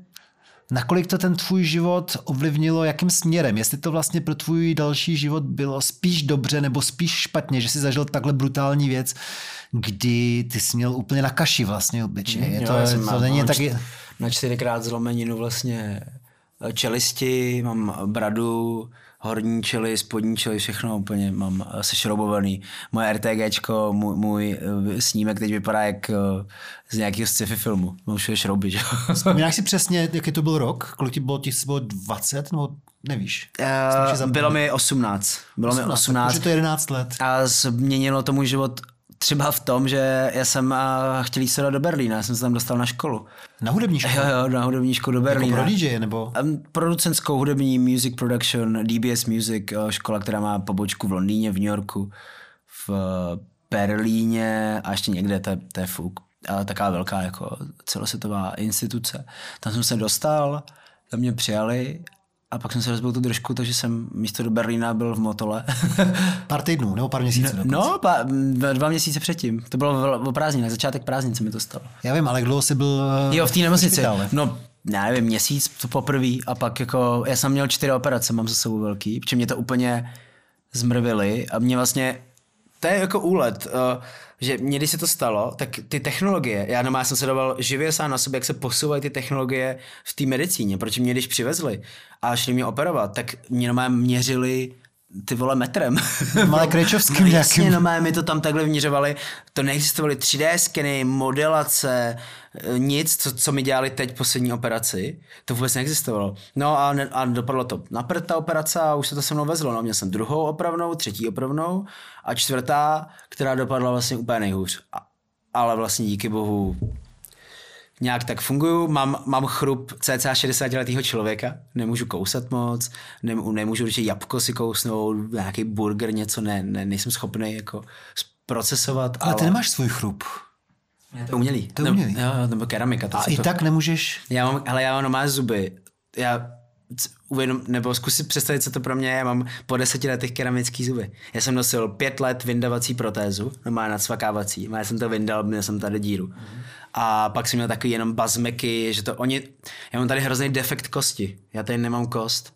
Speaker 2: nakolik to ten tvůj život ovlivnilo, jakým směrem, jestli to vlastně pro tvůj další život bylo spíš dobře nebo spíš špatně, že jsi zažil takhle brutální věc, kdy ty jsi měl úplně na kaši vlastně obličej. Je
Speaker 3: Jo,
Speaker 2: to,
Speaker 3: jsem
Speaker 2: to
Speaker 3: mám-
Speaker 2: není tak...
Speaker 3: čty- Na čtyřikrát zlomeninu vlastně čelisti, mám bradu, horní čely, spodní čely, všechno úplně mám eh, sešroubovaný. Moje RTGčko, můj, můj eh, snímek teď vypadá jak eh, z nějakého sci-fi filmu. Mám všude šrouby, že jo.
Speaker 2: Nějak si přesně, jaký to byl rok? Kolik ti bylo, ti bylo 20 nebo nevíš? Zapomněl.
Speaker 3: Bylo mi 18. Bylo mi 18.
Speaker 2: Takže to je 11 let.
Speaker 3: A změnilo to můj život třeba v tom, že já jsem eh, chtěl jít se do Berlína, já jsem se tam dostal na školu.
Speaker 2: Na hudební školu?
Speaker 3: Jo, jo, na hudební školu do
Speaker 2: Jako
Speaker 3: Berlína.
Speaker 2: pro DJ, nebo?
Speaker 3: Producentskou hudební music production, DBS Music, eh, škola, která má pobočku v Londýně, v New Yorku, v eh, Berlíně a ještě někde, to je, to je fuk. Ale taková velká jako celosvětová instituce. Tam jsem se dostal, tam mě přijali a pak jsem se rozbil tu držku, takže jsem místo do Berlína byl v Motole.
Speaker 2: Pár týdnů, nebo pár měsíců. dokonce.
Speaker 3: no, pa, dva měsíce předtím. To bylo v- prázdninách, začátek prázdnin se mi to stalo.
Speaker 2: Já vím, ale jak dlouho jsi byl eh,
Speaker 3: Jo, v té nemocnici. No, já nevím, měsíc to poprvé a pak jako, já jsem měl čtyři operace, mám za sebou velký, protože mě to úplně zmrvili a mě vlastně to je jako úlet, uh, že mě, když se to stalo, tak ty technologie, já normálně jsem se doval živě sám na sobě, jak se posouvají ty technologie v té medicíně, proč mě když přivezli a šli mě operovat, tak mě normálně měřili ty vole metrem.
Speaker 2: Malé krejčovským
Speaker 3: no,
Speaker 2: nějakým.
Speaker 3: Jasně, no, my to tam takhle vměřovali. To neexistovaly 3D skeny, modelace, eh, nic, co, co mi dělali teď poslední operaci. To vůbec neexistovalo. No a, ne, a dopadlo to na prd ta operace a už se to se mnou vezlo. No, měl jsem druhou opravnou, třetí opravnou a čtvrtá, která dopadla vlastně úplně nejhůř. A, ale vlastně díky bohu nějak tak funguju, mám, mám chrup cca 60 letého člověka, nemůžu kousat moc, ne, nemůžu určitě jabko si kousnout, nějaký burger, něco, ne, ne nejsem schopný jako procesovat.
Speaker 2: Ale, ale ty nemáš svůj chrup.
Speaker 3: Je to umělý.
Speaker 2: To je umělý.
Speaker 3: Nebo, jo, nebo keramika. To
Speaker 2: A i
Speaker 3: to,
Speaker 2: tak nemůžeš...
Speaker 3: Já mám, ale já mám normálně zuby. Já uvědom, nebo zkus si představit, co to pro mě je. Já mám po deseti letech keramický zuby. Já jsem nosil pět let vyndavací protézu, normálně nadsvakávací. Já jsem to vyndal, měl jsem tady díru. Mm. A pak jsem měl takový jenom bazmeky, že to oni... Já mám tady hrozný defekt kosti. Já tady nemám kost.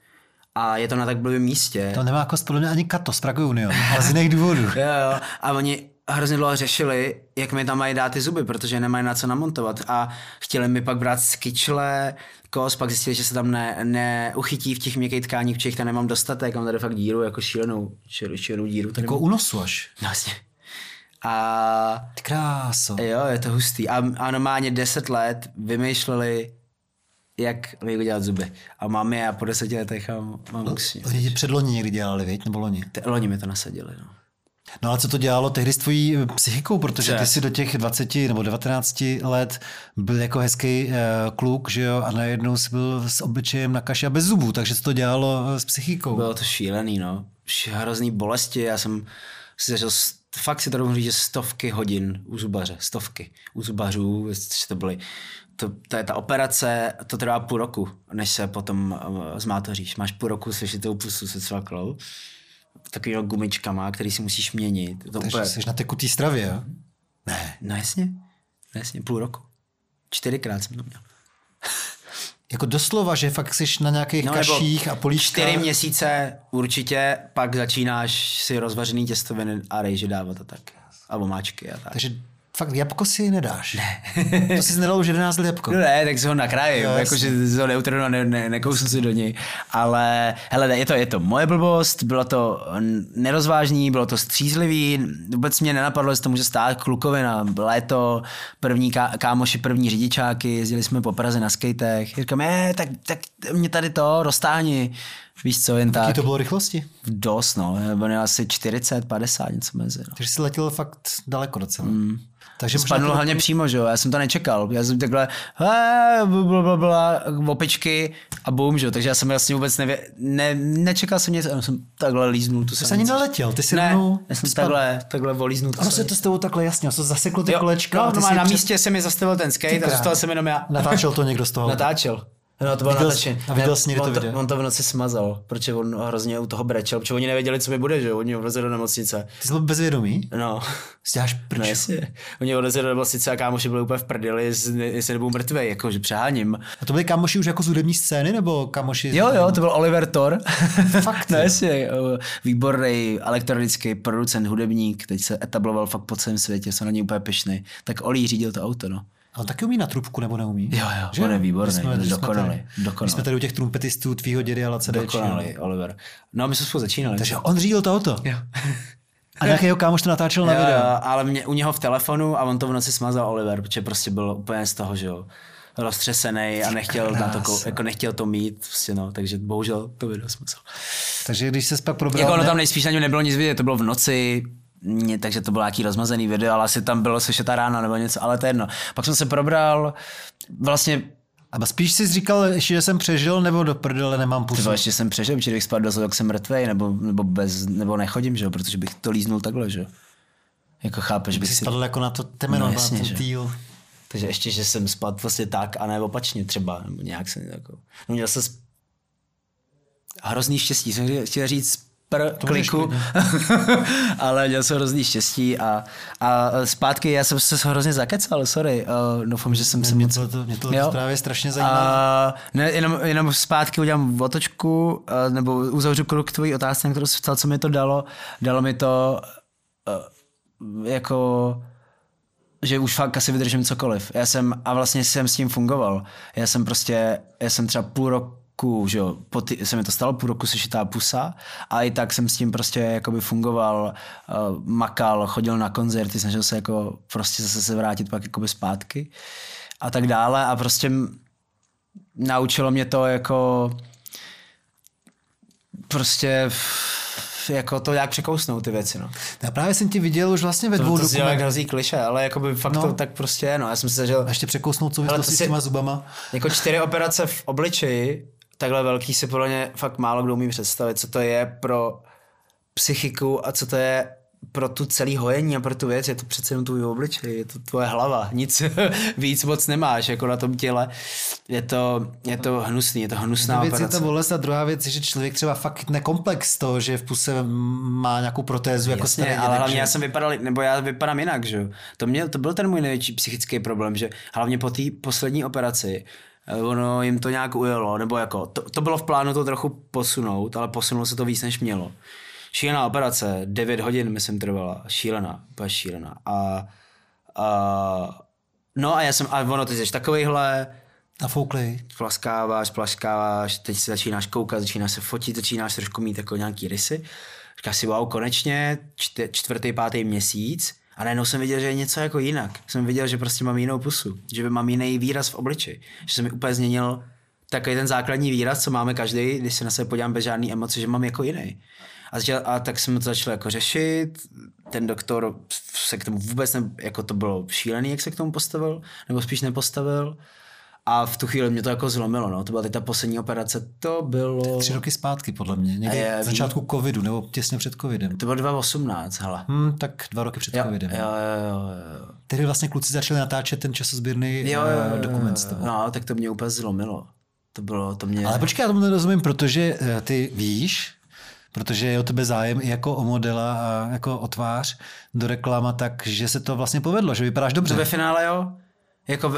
Speaker 3: A je to na tak blbém místě.
Speaker 2: To nemá kost podle mě ani Kato z Prague Union, ale z jiných důvodů.
Speaker 3: Jo, jo. A oni hrozně dlouho řešili, jak mi tam mají dát ty zuby, protože nemají na co namontovat. A chtěli mi pak brát z kyčle, kos, pak zjistili, že se tam ne, neuchytí v těch měkkých tkáních, protože jich tam nemám dostatek, mám tady fakt díru, jako šílenou, šílenou, díru.
Speaker 2: Jako u nosu až.
Speaker 3: No, vlastně. A
Speaker 2: Ty kráso.
Speaker 3: jo, je to hustý. A, a normálně 10 let vymýšleli, jak mi udělat zuby. A mám je a po deseti letech a mám.
Speaker 2: Oni ti předloni někdy dělali, viď? Nebo loni?
Speaker 3: Te- Loni mi to nasadili, no.
Speaker 2: No ale co to dělalo tehdy s tvojí psychikou, protože ty
Speaker 3: Co?
Speaker 2: si do těch 20 nebo 19 let byl jako hezký uh, kluk, že jo, a najednou jsi byl s obličejem na kaši a bez zubů, takže co to dělalo eh, s psychikou?
Speaker 3: Bylo to šílený, no. Hrozný bolesti, já jsem si zažil, fakt si to dovolím říct, že stovky hodin u zubaře, stovky u zubařů, že to byly, to, to je ta operace, to trvá půl roku, než se potom uh, zmátoříš. Máš půl roku slyšitou pusu se cvaklou, takovýma gumičkama, který si musíš měnit. To
Speaker 2: takže
Speaker 3: úplně,
Speaker 2: jsi na tekutý stravě, jo? Ne.
Speaker 3: no jasně, no jasně, půl roku. Čtyřikrát jsem to měl.
Speaker 2: Jako doslova, že fakt jsi na nějakých no,
Speaker 3: nebo
Speaker 2: kaších a políčkách.
Speaker 3: Čtyři měsíce určitě, pak začínáš si rozvařený těstoviny a rejži dávat a tak. A omáčky a tak.
Speaker 2: Takže fakt jabko si nedáš. Ne. to jsi nedal už 11 let jabko.
Speaker 3: No ne, tak si ho nakrájím,
Speaker 2: Jo,
Speaker 3: jakože si ho neutrnu ne, ne, nekousnu si do něj. Ale hele, je to, je to moje blbost, bylo to nerozvážný, bylo to střízlivý, vůbec mě nenapadlo, že to může stát klukovi na léto, první ká, kámoši, první řidičáky, jezdili jsme po Praze na skatech. Říkám, je, tak, tak mě tady to roztáhni. Víš co, jen
Speaker 2: Jaký
Speaker 3: tak.
Speaker 2: to bylo rychlosti?
Speaker 3: Dost, no. Bylo asi 40, 50, něco mezi. No.
Speaker 2: Takže jsi letěl fakt daleko docela. Mm. Takže
Speaker 3: Spadnul
Speaker 2: to-
Speaker 3: hlavně přímo, že jo, já jsem to nečekal. Já jsem takhle, "Hé, blablabla, opičky a bum, že jo, takže já jsem vlastně vůbec nevě, ne, nečekal jsem nic, jenom jsem takhle líznul tu
Speaker 2: Ty jsi ani neletěl, ty jsi
Speaker 3: Ne,
Speaker 2: rovnou
Speaker 3: já jsem
Speaker 2: spadl.
Speaker 3: takhle, takhle volíznul tu
Speaker 2: Ono se to s tebou takhle jasně, se zaseklo ty
Speaker 3: Jo,
Speaker 2: kolečka.
Speaker 3: no,
Speaker 2: a ty
Speaker 3: no,
Speaker 2: jsi
Speaker 3: na
Speaker 2: před-
Speaker 3: místě se mi zastavil ten skate a zůstal jsem jenom já.
Speaker 2: Natáčel to někdo z toho.
Speaker 3: Natáčel. No, to bylo
Speaker 2: Viděl a viděl jsi někdy
Speaker 3: on
Speaker 2: to video?
Speaker 3: On to v noci smazal, protože on hrozně u toho brečel, protože oni nevěděli, co mi bude, že oni ho vlezli do nemocnice.
Speaker 2: Ty jsi byl bezvědomý?
Speaker 3: No.
Speaker 2: Si děláš pryč.
Speaker 3: No jasně. Oni ho odvezli do nemocnice a kámoši byli úplně v prdeli, jestli jestli nebyl mrtvý, jakože přeháním.
Speaker 2: A to byli kamoši už jako z hudební scény, nebo kamoši?
Speaker 3: Jo, jo, to byl Oliver Thor.
Speaker 2: Fakt,
Speaker 3: no jasně, eh, výborný elektronický producent, hudebník, teď se etabloval fakt po celém světě, jsem na něj úplně pišnej. Tak Oli řídil to auto, no.
Speaker 2: A on taky umí na trubku, nebo neumí?
Speaker 3: Jo, jo, on je výborný,
Speaker 2: My jsme- my jsme
Speaker 3: dokonalý,
Speaker 2: tady-
Speaker 3: dokonalý.
Speaker 2: My jsme tady u těch trumpetistů tvýho dědy a Lace
Speaker 3: Dokonalý, Oliver. No, my jsme spolu začínali.
Speaker 2: Takže on řídil to auto.
Speaker 3: Jo.
Speaker 2: A nějaký jeho kámoš to natáčel na
Speaker 3: Jo,
Speaker 2: video.
Speaker 3: jo, ale mě, u něho v telefonu a on to v noci smazal Oliver, protože prostě byl úplně z toho, že jo roztřesený a nechtěl, na to, kou- jako nechtěl to mít, prostě no, takže bohužel to video smazal.
Speaker 2: Takže když se pak probral...
Speaker 3: Jako ono tam nejspíš na něm nebylo nic vidět, to bylo v noci, takže to bylo nějaký rozmazený video, ale asi tam bylo slyšet ta rána nebo něco, ale to je jedno. Pak jsem se probral, vlastně,
Speaker 2: A spíš jsi říkal, ještě, že jsem přežil, nebo do prdele nemám pusu.
Speaker 3: třeba ještě jsem přežil, protože bych spadl do jak jsem mrtvej, nebo, nebo, bez, nebo nechodím, že jo, protože bych to líznul takhle, že. Jako chápeš, bych si...
Speaker 2: spadl jako na to temeno,
Speaker 3: No,
Speaker 2: na ten týl.
Speaker 3: Takže ještě, že jsem spadl vlastně tak a ne opačně třeba, nebo nějak jsem jako... No měl jsem hrozný štěstí, jsem chtěl říct pr
Speaker 2: můžeš
Speaker 3: kliku, ale měl jsem hrozný štěstí a, a zpátky já jsem se hrozně zakecal, sorry, uh, doufám, že jsem se
Speaker 2: Mě
Speaker 3: moc...
Speaker 2: to, mě to
Speaker 3: Jo.
Speaker 2: právě strašně zajímá.
Speaker 3: A ne, jenom, jenom zpátky udělám otočku, uh, nebo uzavřu krok k tvojí otázce, kterou jsi ptal, co mi to dalo. Dalo mi to uh, jako že už fakt asi vydržím cokoliv. Já jsem, a vlastně jsem s tím fungoval. Já jsem prostě, já jsem třeba půl roku, že jo, po ty, se mi to stalo, půl roku šitá pusa a i tak jsem s tím prostě jakoby fungoval, uh, makal, chodil na koncerty, snažil se jako prostě zase se vrátit pak jakoby zpátky a tak dále a prostě naučilo mě to jako prostě jako to jak překousnout ty věci, no.
Speaker 2: Já právě jsem ti viděl už vlastně ve dvou
Speaker 3: to, to jak hrozí kliše, ale jako by fakt no. to tak prostě je, no. Já jsem si zažil...
Speaker 2: A ještě překousnout souvislosti s těma zubama.
Speaker 3: Jako čtyři operace v obličeji, takhle velký si podle mě fakt málo kdo umí představit, co to je pro psychiku a co to je pro tu celý hojení a pro tu věc je to přece jenom tvůj obličej, je to tvoje hlava, nic víc moc nemáš jako na tom těle. Je to, je to hnusný, je to hnusná
Speaker 2: věc
Speaker 3: operace.
Speaker 2: je ta bolest a druhá věc je, že člověk třeba fakt nekomplex toho, že v puse má nějakou protézu jako
Speaker 3: Jasně, starý ale hlavně že... já jsem vypadal, nebo já vypadám jinak, že To, mě, to byl ten můj největší psychický problém, že hlavně po té poslední operaci ono jim to nějak ujelo, nebo jako, to, to bylo v plánu to trochu posunout, ale posunulo se to víc, než mělo šílená operace, 9 hodin myslím trvala, šílená, úplně šílená. A, a no a já jsem, a ono, ty jsi takovejhle,
Speaker 2: Nafouklej.
Speaker 3: Plaskáváš, plaskáváš, teď si začínáš koukat, začínáš se fotit, začínáš trošku mít jako nějaký rysy. Říkáš si, wow, konečně, čtvrtý, pátý měsíc. A najednou jsem viděl, že je něco jako jinak. Jsem viděl, že prostě mám jinou pusu, že mám jiný výraz v obliči. Že se mi úplně změnil takový ten základní výraz, co máme každý, když se na sebe podívám bez žádný emoce, že mám jako jiný. A, začal, a tak jsem to začal jako řešit, ten doktor se k tomu vůbec, ne, jako to bylo šílený, jak se k tomu postavil, nebo spíš nepostavil. A v tu chvíli mě to jako zlomilo, no. To byla teď ta poslední operace, to bylo...
Speaker 2: Tři roky zpátky, podle mě, někdy je, v začátku covidu, nebo těsně před covidem.
Speaker 3: To bylo 2018, hele.
Speaker 2: Hmm, tak dva roky před
Speaker 3: jo,
Speaker 2: covidem.
Speaker 3: Jo, jo, jo, jo.
Speaker 2: Tehdy vlastně kluci začali natáčet ten časozběrný jo, jo, jo, dokument.
Speaker 3: Jo, no, tak to mě úplně zlomilo. To bylo, to mě...
Speaker 2: Ale počkej, já tomu nerozumím, protože eh, ty víš, protože je o tebe zájem i jako o modela a jako o tvář do reklama, takže se to vlastně povedlo, že vypadáš dobře. To
Speaker 3: ve finále jo. Jako,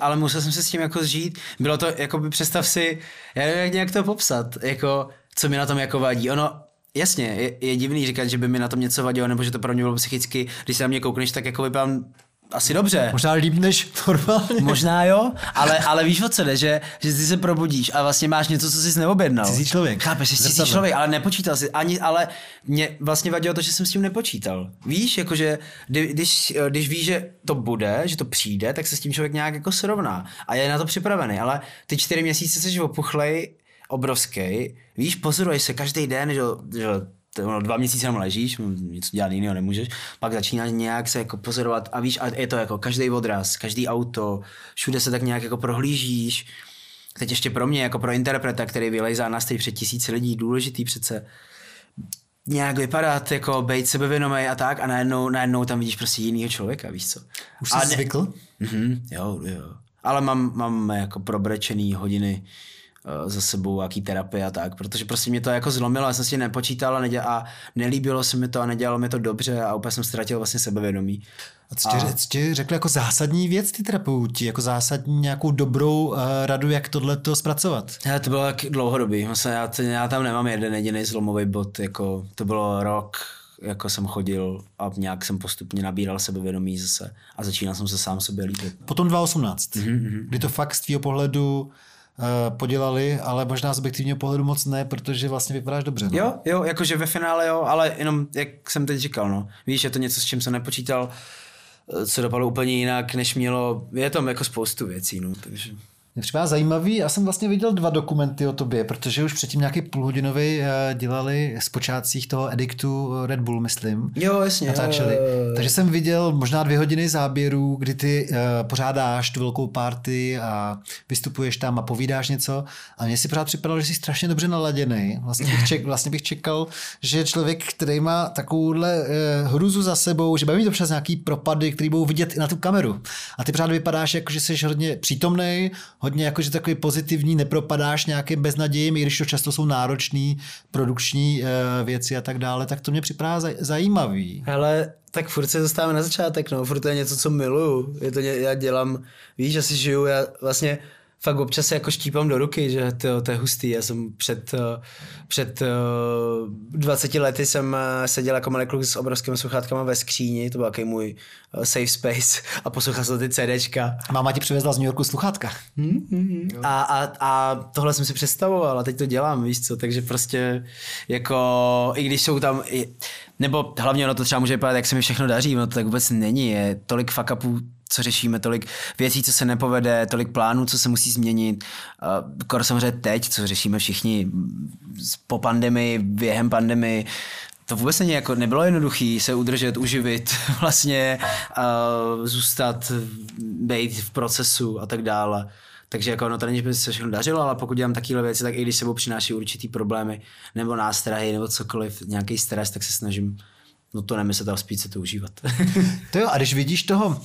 Speaker 3: ale musel jsem se s tím jako zžít. Bylo to, jako by představ si, já nevím, jak nějak to popsat, jako, co mi na tom jako vadí. Ono, jasně, je, je divný říkat, že by mi na tom něco vadilo, nebo že to pro mě bylo psychicky, když se na mě koukneš, tak jako vypadám asi dobře.
Speaker 2: Možná líp než normálně.
Speaker 3: Možná jo, ale, ale víš o co jde, že, že ty se probudíš a vlastně máš něco, co jsi neobjednal.
Speaker 2: Cizí člověk.
Speaker 3: Chápeš, jsi cizí člověk, ale nepočítal si. Ani, ale mě vlastně vadilo to, že jsem s tím nepočítal. Víš, jakože když, když víš, že to bude, že to přijde, tak se s tím člověk nějak jako srovná a je na to připravený. Ale ty čtyři měsíce jsi opuchlej, obrovský. Víš, pozoruješ se každý den, že, že no, dva měsíce jenom ležíš, nic dělat jiného nemůžeš, pak začínáš nějak se jako pozorovat a víš, a je to jako každý odraz, každý auto, všude se tak nějak jako prohlížíš. Teď ještě pro mě, jako pro interpreta, který vylejzá na stage před tisíci lidí, důležitý přece nějak vypadat, jako být sebevědomý a tak a najednou, najednou tam vidíš prostě jinýho člověka, víš co.
Speaker 2: Už jsi ne... zvykl?
Speaker 3: Mhm, jo, jo. Ale mám, mám jako probrečený hodiny za sebou, jaký terapie a tak, protože prostě mě to jako zlomilo, já jsem si nepočítal a, neděl, a nelíbilo se mi to a nedělalo mi to dobře a úplně jsem ztratil vlastně sebevědomí.
Speaker 2: A co ti, a... ti řekli jako zásadní věc ty terapeuti, jako zásadní nějakou dobrou uh, radu, jak tohle to zpracovat?
Speaker 3: Já, to bylo jak dlouhodobý, vlastně já, to, já tam nemám jeden jediný zlomový bod, jako to bylo rok, jako jsem chodil a nějak jsem postupně nabíral sebevědomí zase a začínal jsem se sám sobě líbit.
Speaker 2: Potom 2018, mm-hmm. kdy to fakt z tvého pohledu Eh, podělali, ale možná z objektivního pohledu moc ne, protože vlastně vypadáš dobře.
Speaker 3: No? Jo, jo, jakože ve finále jo, ale jenom, jak jsem teď říkal, no. Víš, je to něco, s čím jsem nepočítal, eh, co dopadlo úplně jinak, než mělo, je tam jako spoustu věcí, no, takže...
Speaker 2: Mě připadá zajímavý, já jsem vlastně viděl dva dokumenty o tobě, protože už předtím nějaký půlhodinový eh, dělali z počátcích toho ediktu Red Bull, myslím.
Speaker 3: Jo, jasně.
Speaker 2: Natáčeli. Takže jsem viděl možná dvě hodiny záběrů, kdy ty uh, pořádáš tu velkou party a vystupuješ tam a povídáš něco a mně si pořád připadalo, že jsi strašně dobře naladěný. Vlastně bych, ček, vlastně bych čekal, že člověk, který má takovouhle uh, hruzu za sebou, že bude mít občas nějaký propady, který budou vidět i na tu kameru. A ty pořád vypadáš jako, že jsi hodně přítomný, hodně jakože takový pozitivní, nepropadáš nějakým beznadějem, i když to často jsou náročné produkční uh, věci a tak dále, tak to mě připadá zaj- zajímavý.
Speaker 3: Hele, tak furt se dostáváme na začátek, no, furt to je něco, co miluju. Je to, já dělám, víš, že si žiju, já vlastně fakt občas se jako štípám do ruky, že to, to je hustý. Já jsem před, eh, před 20 lety jsem seděl jako malý kluk s obrovskými sluchátkama ve skříni, to byl takový můj safe space a poslouchal jsem ty CDčka.
Speaker 2: Máma ti přivezla z New Yorku sluchátka.
Speaker 3: Hmm, a, a, a tohle jsem si představoval a teď to dělám, víš co, takže prostě jako, i když jsou tam, nebo hlavně ono to třeba může vypadat, jak se mi všechno daří, ono to tak vůbec není, je tolik fuck upů, co řešíme, tolik věcí, co se nepovede, tolik plánů, co se musí změnit. Kor samozřejmě teď, co řešíme všichni po pandemii, během pandemii, to vůbec není jako, nebylo jednoduché se udržet, uživit, vlastně uh, zůstat, být v procesu a tak dále. Takže jako no to není, že by se všechno dařilo, ale pokud dělám takové věci, tak i když sebou přináší určitý problémy nebo nástrahy nebo cokoliv, nějaký stres, tak se snažím no to nemyslet a spíš se to užívat.
Speaker 2: to jo, a když vidíš toho uh,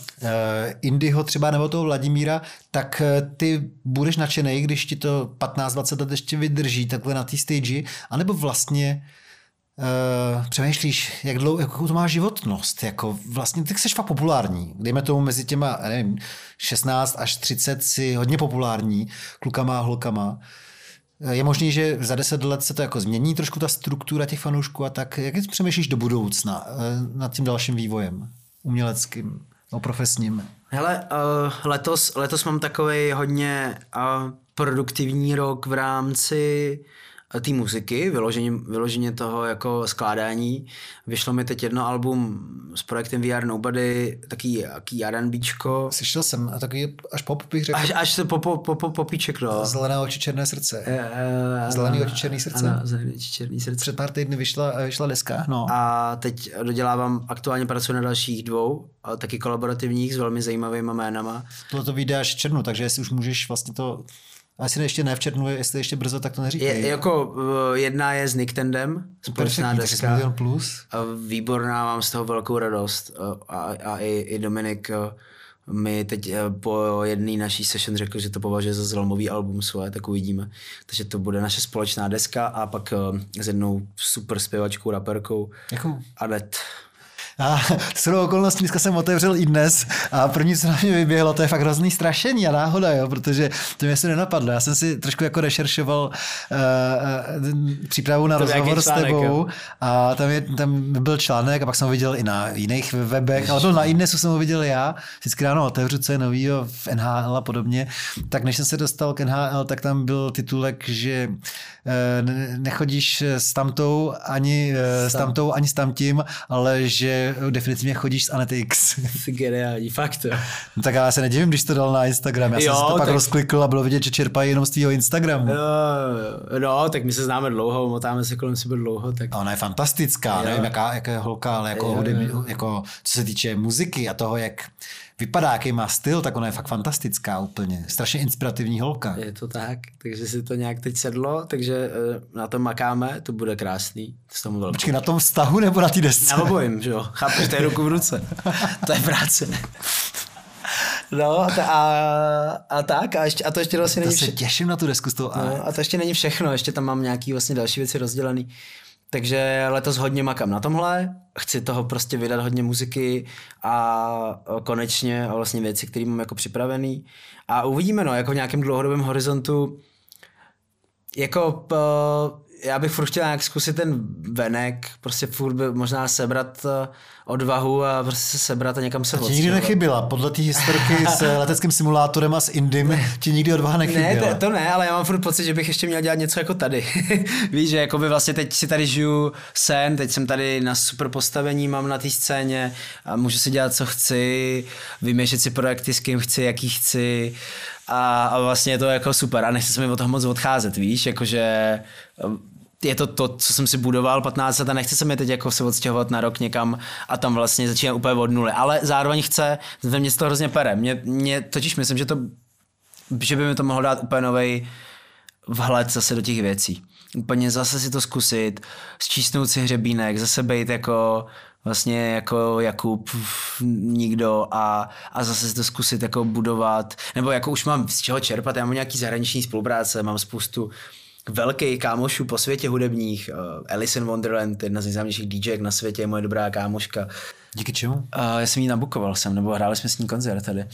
Speaker 2: Indyho třeba nebo toho Vladimíra, tak uh, ty budeš nadšený, když ti to 15-20 let ještě vydrží takhle na té stage, anebo vlastně Uh, přemýšlíš, jak dlouho, jakou to má životnost, jako vlastně ty jsi fakt populární, dejme tomu mezi těma, nevím, 16 až 30 si hodně populární, klukama a holkama. Eh, je možný, že za 10 let se to jako změní trošku ta struktura těch fanoušků a tak, jak přemýšlíš do budoucna uh, nad tím dalším vývojem uměleckým, no profesním?
Speaker 3: Hele, uh, letos, letos mám takový hodně uh, produktivní rok v rámci té muziky, vyloženě, vyloženě toho jako skládání. Vyšlo mi teď jedno album s projektem VR Nobody, taký, taký R&Bčko.
Speaker 2: Slyšel jsem, a taky až pop bych řekl.
Speaker 3: Až, až to po, po, po, po, popíček, no.
Speaker 2: Zelené oči, černé srdce. Uh, Zelený oči, černý srdce.
Speaker 3: Ano, zelený oči, černý srdce.
Speaker 2: Před pár týdny vyšla, vyšla deska, no.
Speaker 3: A teď dodělávám, aktuálně pracuji na dalších dvou, taky kolaborativních s velmi zajímavými jménama.
Speaker 2: To to vyjde až v červnu, takže jestli už můžeš vlastně to a jestli ještě ne v červnu, jestli ještě brzo, tak to neříkej.
Speaker 3: Je, jako eh, jedna je s Nicktendem, společná deska.
Speaker 2: Milion plus.
Speaker 3: A výborná, mám z toho velkou radost. A, a, a i, i Dominik eh, mi teď eh, po jedné naší session řekl, že to považuje za zlomový album svoje, tak uvidíme. Takže to bude naše společná deska a pak s jednou super zpěvačkou, raperkou.
Speaker 2: Jakou?
Speaker 3: Adet.
Speaker 2: A s okolností dneska jsem otevřel i dnes a první, co na mě vyběhlo, to je fakt hrozný strašení a náhoda, jo, protože to mě se nenapadlo. Já jsem si trošku jako rešeršoval uh, uh, přípravu na to rozhovor článek, s tebou jo. a tam, je, tam byl článek a pak jsem ho viděl i na jiných webech, ale byl na Innesu jsem ho viděl já. Vždycky ráno otevřu, co je novýho v NHL a podobně. Tak než jsem se dostal k NHL, tak tam byl titulek, že uh, nechodíš s tamtou ani s tamtou, ani s tamtím, ale že definitivně chodíš s Anetix.
Speaker 3: Geniální, fakt jo.
Speaker 2: No tak já se nedivím, když to dal na Instagram. Já jo, jsem si to tak... pak rozklikl a bylo vidět, že čerpají jenom z tvého Instagramu.
Speaker 3: Jo, no, tak my se známe dlouho, motáme se kolem sebe dlouho. Tak...
Speaker 2: A ona je fantastická, jo. nevím, jaká, jaká je holka, ale jako, jo, hudební, jo. jako co se týče muziky a toho, jak vypadá, jaký má styl, tak ona je fakt fantastická úplně. Strašně inspirativní holka.
Speaker 3: Je to tak, takže si to nějak teď sedlo, takže eh, na tom makáme, to bude krásný. S tomu
Speaker 2: Počkej, na tom vztahu nebo na té desce?
Speaker 3: Na obojím, že jo. Chápeš, to je ruku v ruce. to je práce. No a, a, a tak, a, ještě, a to ještě vlastně
Speaker 2: není všechno. To se těším na tu desku z toho.
Speaker 3: No, a to ještě není všechno, ještě tam mám nějaký vlastně další věci rozdělený. Takže letos hodně makám na tomhle, chci toho prostě vydat hodně muziky a konečně a vlastně věci, které mám jako připravený. A uvidíme, no, jako v nějakém dlouhodobém horizontu, jako já bych furt chtěl nějak zkusit ten venek, prostě furt by možná sebrat eh, odvahu a prostě se sebrat a někam se
Speaker 2: a ti nikdy nechybila. Podle té historky s leteckým simulátorem a s Indym ti nikdy odvaha nechybila.
Speaker 3: Ne, to, to, ne, ale já mám furt pocit, že bych ještě měl dělat něco jako tady. Víš, že jako by vlastně teď si tady žiju sen, teď jsem tady na super postavení, mám na té scéně a můžu si dělat, co chci, vymýšlet si projekty, s kým chci, jaký chci a, a vlastně je to jako super a nechci se mi od toho moc odcházet, víš, jakože je to to, co jsem si budoval 15 let a nechce se mi teď jako se odstěhovat na rok někam a tam vlastně začínám úplně od nuly. Ale zároveň chce, ve mně to hrozně pere. Mě, mě totiž myslím, že to, že by mi to mohlo dát úplně nový vhled zase do těch věcí. Úplně zase si to zkusit, zčísnout si hřebínek, zase být jako vlastně jako Jakub nikdo a, a zase to zkusit jako budovat, nebo jako už mám z čeho čerpat, já mám nějaký zahraniční spolupráce, mám spoustu velký kámošů po světě hudebních. Alice in Wonderland, jedna z nejznámějších DJek na světě, je moje dobrá kámoška.
Speaker 2: Díky čemu? Uh,
Speaker 3: já jsem jí nabukoval jsem, nebo hráli jsme s ní koncert tady.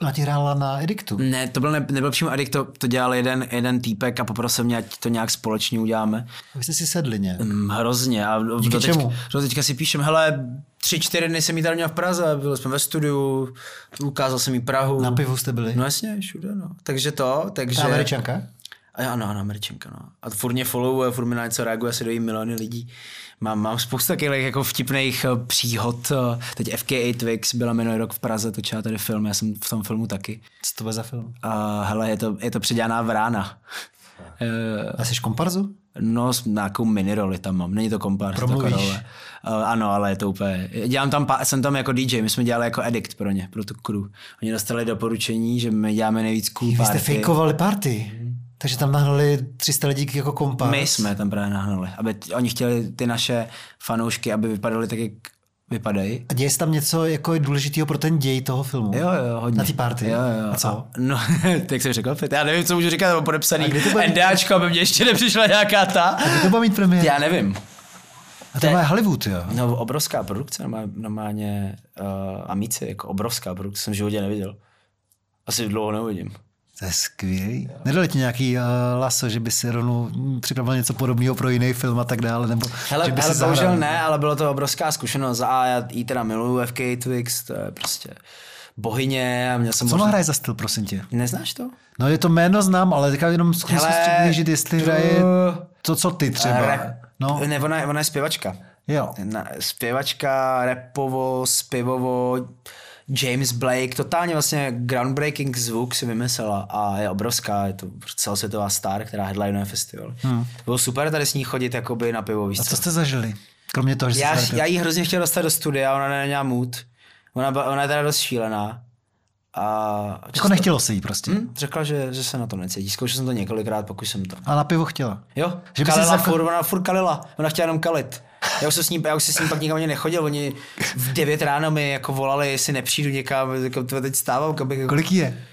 Speaker 2: Ona ti hrála na Ediktu.
Speaker 3: Ne, to byl ne, nebyl přímo Addict, to, to dělal jeden, jeden týpek a poprosil mě, ať to nějak společně uděláme.
Speaker 2: A vy jste si sedli nějak.
Speaker 3: Mm, hrozně. A
Speaker 2: Díky
Speaker 3: do, teďka,
Speaker 2: čemu?
Speaker 3: do teďka si píšem, hele, tři, čtyři dny jsem jí tady měl v Praze, byli jsme ve studiu, ukázal jsem jí Prahu.
Speaker 2: Na pivu jste byli?
Speaker 3: No jasně, všude, no. Takže to, takže...
Speaker 2: Ta američanka?
Speaker 3: A ano, ano, američanka, no. A furt mě followuje, furt mi na něco reaguje, asi dojí miliony lidí. Mám, mám spoustu takových jako vtipných eh, příhod. eh, Teď FK8 Twix byla minulý rok v Praze, točila tady film, já jsem v tom filmu taky.
Speaker 2: Co to bude za film?
Speaker 3: A hele, je to, je to předělaná vrána. Eh,
Speaker 2: A jsi komparzu?
Speaker 3: No, nějakou miniroli tam mám, není to kompar.
Speaker 2: Promluvíš?
Speaker 3: To. Uh, ano, ale je to úplně, dělám tam, jsem tam jako DJ, my jsme dělali jako edict pro ně, pro tu crew. Oni dostali doporučení, že my děláme nejvíc cool
Speaker 2: Vy jste
Speaker 3: party.
Speaker 2: fejkovali party. Takže tam nahnali 300 lidí jako komparz.
Speaker 3: My jsme tam právě nahnali, aby t- oni chtěli ty naše fanoušky, aby vypadaly tak, jak vypadají.
Speaker 2: A děje se tam něco jako důležitého pro ten děj toho filmu?
Speaker 3: Jo, jo, hodně.
Speaker 2: Na té party?
Speaker 3: Jo, jo.
Speaker 2: A co?
Speaker 3: no, tak jak jsem řekl, já nevím, co můžu říkat, mám podepsaný NDAčko, aby mě ještě nepřišla nějaká ta.
Speaker 2: A kdy to bude mít premiéru?
Speaker 3: Já nevím.
Speaker 2: A to má Hollywood, jo?
Speaker 3: No, obrovská produkce, normálně, normálně uh, Amici, jako obrovská produkce, jsem v životě neviděl. Asi dlouho neuvidím.
Speaker 2: To je skvělý. Nedali ti nějaký uh, laso, že by si rovnou připravil něco podobného pro jiný film a tak dále, nebo
Speaker 3: Hele,
Speaker 2: že by
Speaker 3: hele bohužel ne, ale bylo to obrovská zkušenost. A já jí teda miluju FK Twix, to je prostě bohyně a měl jsem
Speaker 2: Co ona hraje za styl, prosím tě?
Speaker 3: Neznáš to?
Speaker 2: No je to jméno znám, ale teďka jenom zkus
Speaker 3: Hele,
Speaker 2: si přiblížit, jestli
Speaker 3: to-
Speaker 2: hraje to, co ty třeba.
Speaker 3: Rap,
Speaker 2: No,
Speaker 3: Ne, ona, je- ona je zpěvačka.
Speaker 2: jo.
Speaker 3: Na, zpěvačka, repovo, zpěvovo, James Blake, totálně vlastně groundbreaking zvuk si vymyslela a je obrovská, je to celosvětová star, která headlinuje festival. Hmm. Bylo super tady s ní chodit jakoby na pivo, víš
Speaker 2: A
Speaker 3: co?
Speaker 2: jste zažili? Kromě toho, že
Speaker 3: Já,
Speaker 2: jste
Speaker 3: já jí hrozně chtěl dostat do studia, ona neměla mood. Ona, byla- ona je teda dost šílená. A
Speaker 2: Jako nechtělo se jí prostě.
Speaker 3: Hm, řekla, že, že se na to necítí. Zkoušel jsem to několikrát, pokud jsem to.
Speaker 2: A na pivo chtěla.
Speaker 3: Jo,
Speaker 2: Že by
Speaker 3: kalila
Speaker 2: zako-
Speaker 3: furt, ona furt kalila. Ona chtěla jenom kalit. Já už, jsem s ním, já už si s ním pak nikam ani nechodil. Oni v 9 ráno mi jako volali, jestli nepřijdu někam. Jako, "Tve, teď stávám, kam bych,
Speaker 2: Kolik je?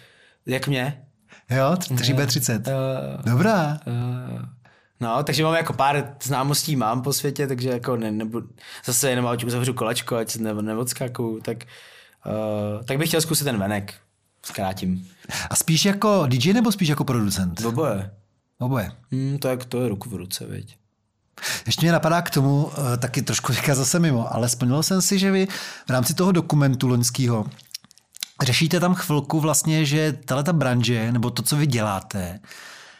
Speaker 3: jak mě.
Speaker 2: Jo, 3B30.
Speaker 3: Uh,
Speaker 2: Dobrá.
Speaker 3: uh, no, takže mám jako pár známostí mám po světě, takže jako ne, nebudu, zase jenom ať uzavřu kolečko, ať se ne, neodskakuju, tak, uh, tak bych chtěl zkusit ten venek. Zkrátím.
Speaker 2: A spíš jako DJ nebo spíš jako producent?
Speaker 3: Oboje.
Speaker 2: Oboje.
Speaker 3: Hmm, to, je, to je ruku v ruce, viď.
Speaker 2: Ještě mě napadá k tomu, eh, taky trošku říká zase mimo, ale vzpomněl jsem si, že vy v rámci toho dokumentu loňského řešíte tam chvilku vlastně, že tahle ta branže, nebo to, co vy děláte,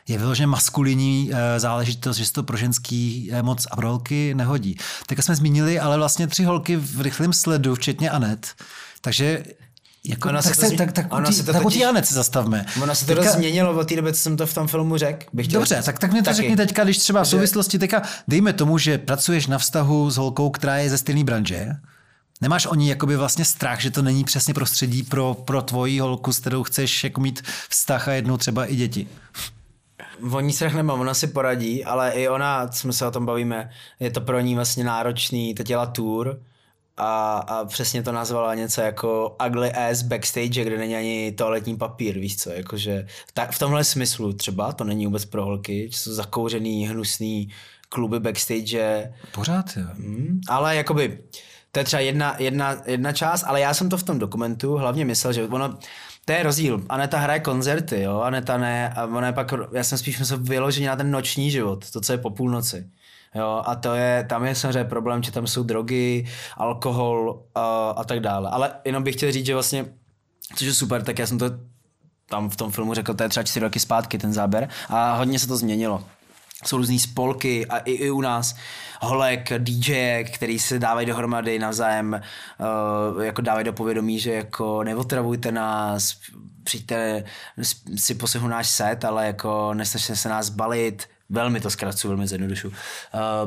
Speaker 2: je vyloženě maskulinní eh, záležitost, že se to pro ženský eh, moc a pro holky nehodí. Tak jsme zmínili, ale vlastně tři holky v rychlém sledu, včetně Anet. Takže jako,
Speaker 3: Ono
Speaker 2: tak,
Speaker 3: se zmi-
Speaker 2: tak, tak,
Speaker 3: ono se to
Speaker 2: tak
Speaker 3: totiž-
Speaker 2: se zastavme.
Speaker 3: Ono se to dost změnilo od té doby, co jsem to v tom filmu řekl.
Speaker 2: Dobře, tak, tak mě to
Speaker 3: Taky.
Speaker 2: řekni teďka, když třeba v souvislosti teďka, dejme tomu, že pracuješ na vztahu s holkou, která je ze stejné branže, Nemáš o ní jakoby vlastně strach, že to není přesně prostředí pro, pro tvoji holku, s kterou chceš jako mít vztah a jednou třeba i děti.
Speaker 3: O ní strach nemám, ona si poradí, ale i ona, jsme se o tom bavíme, je to pro ní vlastně náročný, teď dělá tour a, a přesně to nazvala něco jako ugly ass backstage, kde není ani toaletní papír, víš co, jakože tak v tomhle smyslu třeba, to není vůbec pro holky, jsou zakouřený, hnusný kluby backstage,
Speaker 2: Pořád, jo.
Speaker 3: Hmm, ale jakoby, to je třeba jedna, jedna, jedna část, ale já jsem to v tom dokumentu hlavně myslel, že ono, to je rozdíl. Aneta hraje koncerty, jo, Aneta ne, a ona je pak, já jsem spíš myslel vyloženě na ten noční život, to, co je po půlnoci. Jo, a to je, tam je samozřejmě problém, že tam jsou drogy, alkohol a, a tak dále. Ale jenom bych chtěl říct, že vlastně, což je super, tak já jsem to tam v tom filmu řekl, to je třeba čtyři roky zpátky ten záběr a hodně se to změnilo. Jsou různý spolky a i, i u nás holek, DJ, který se dávají dohromady navzájem, uh, jako dávají do povědomí, že jako neotravujte nás, přijďte si poslechnout náš set, ale jako nesnažte se nás balit, velmi to zkracuju, velmi zjednodušu, uh,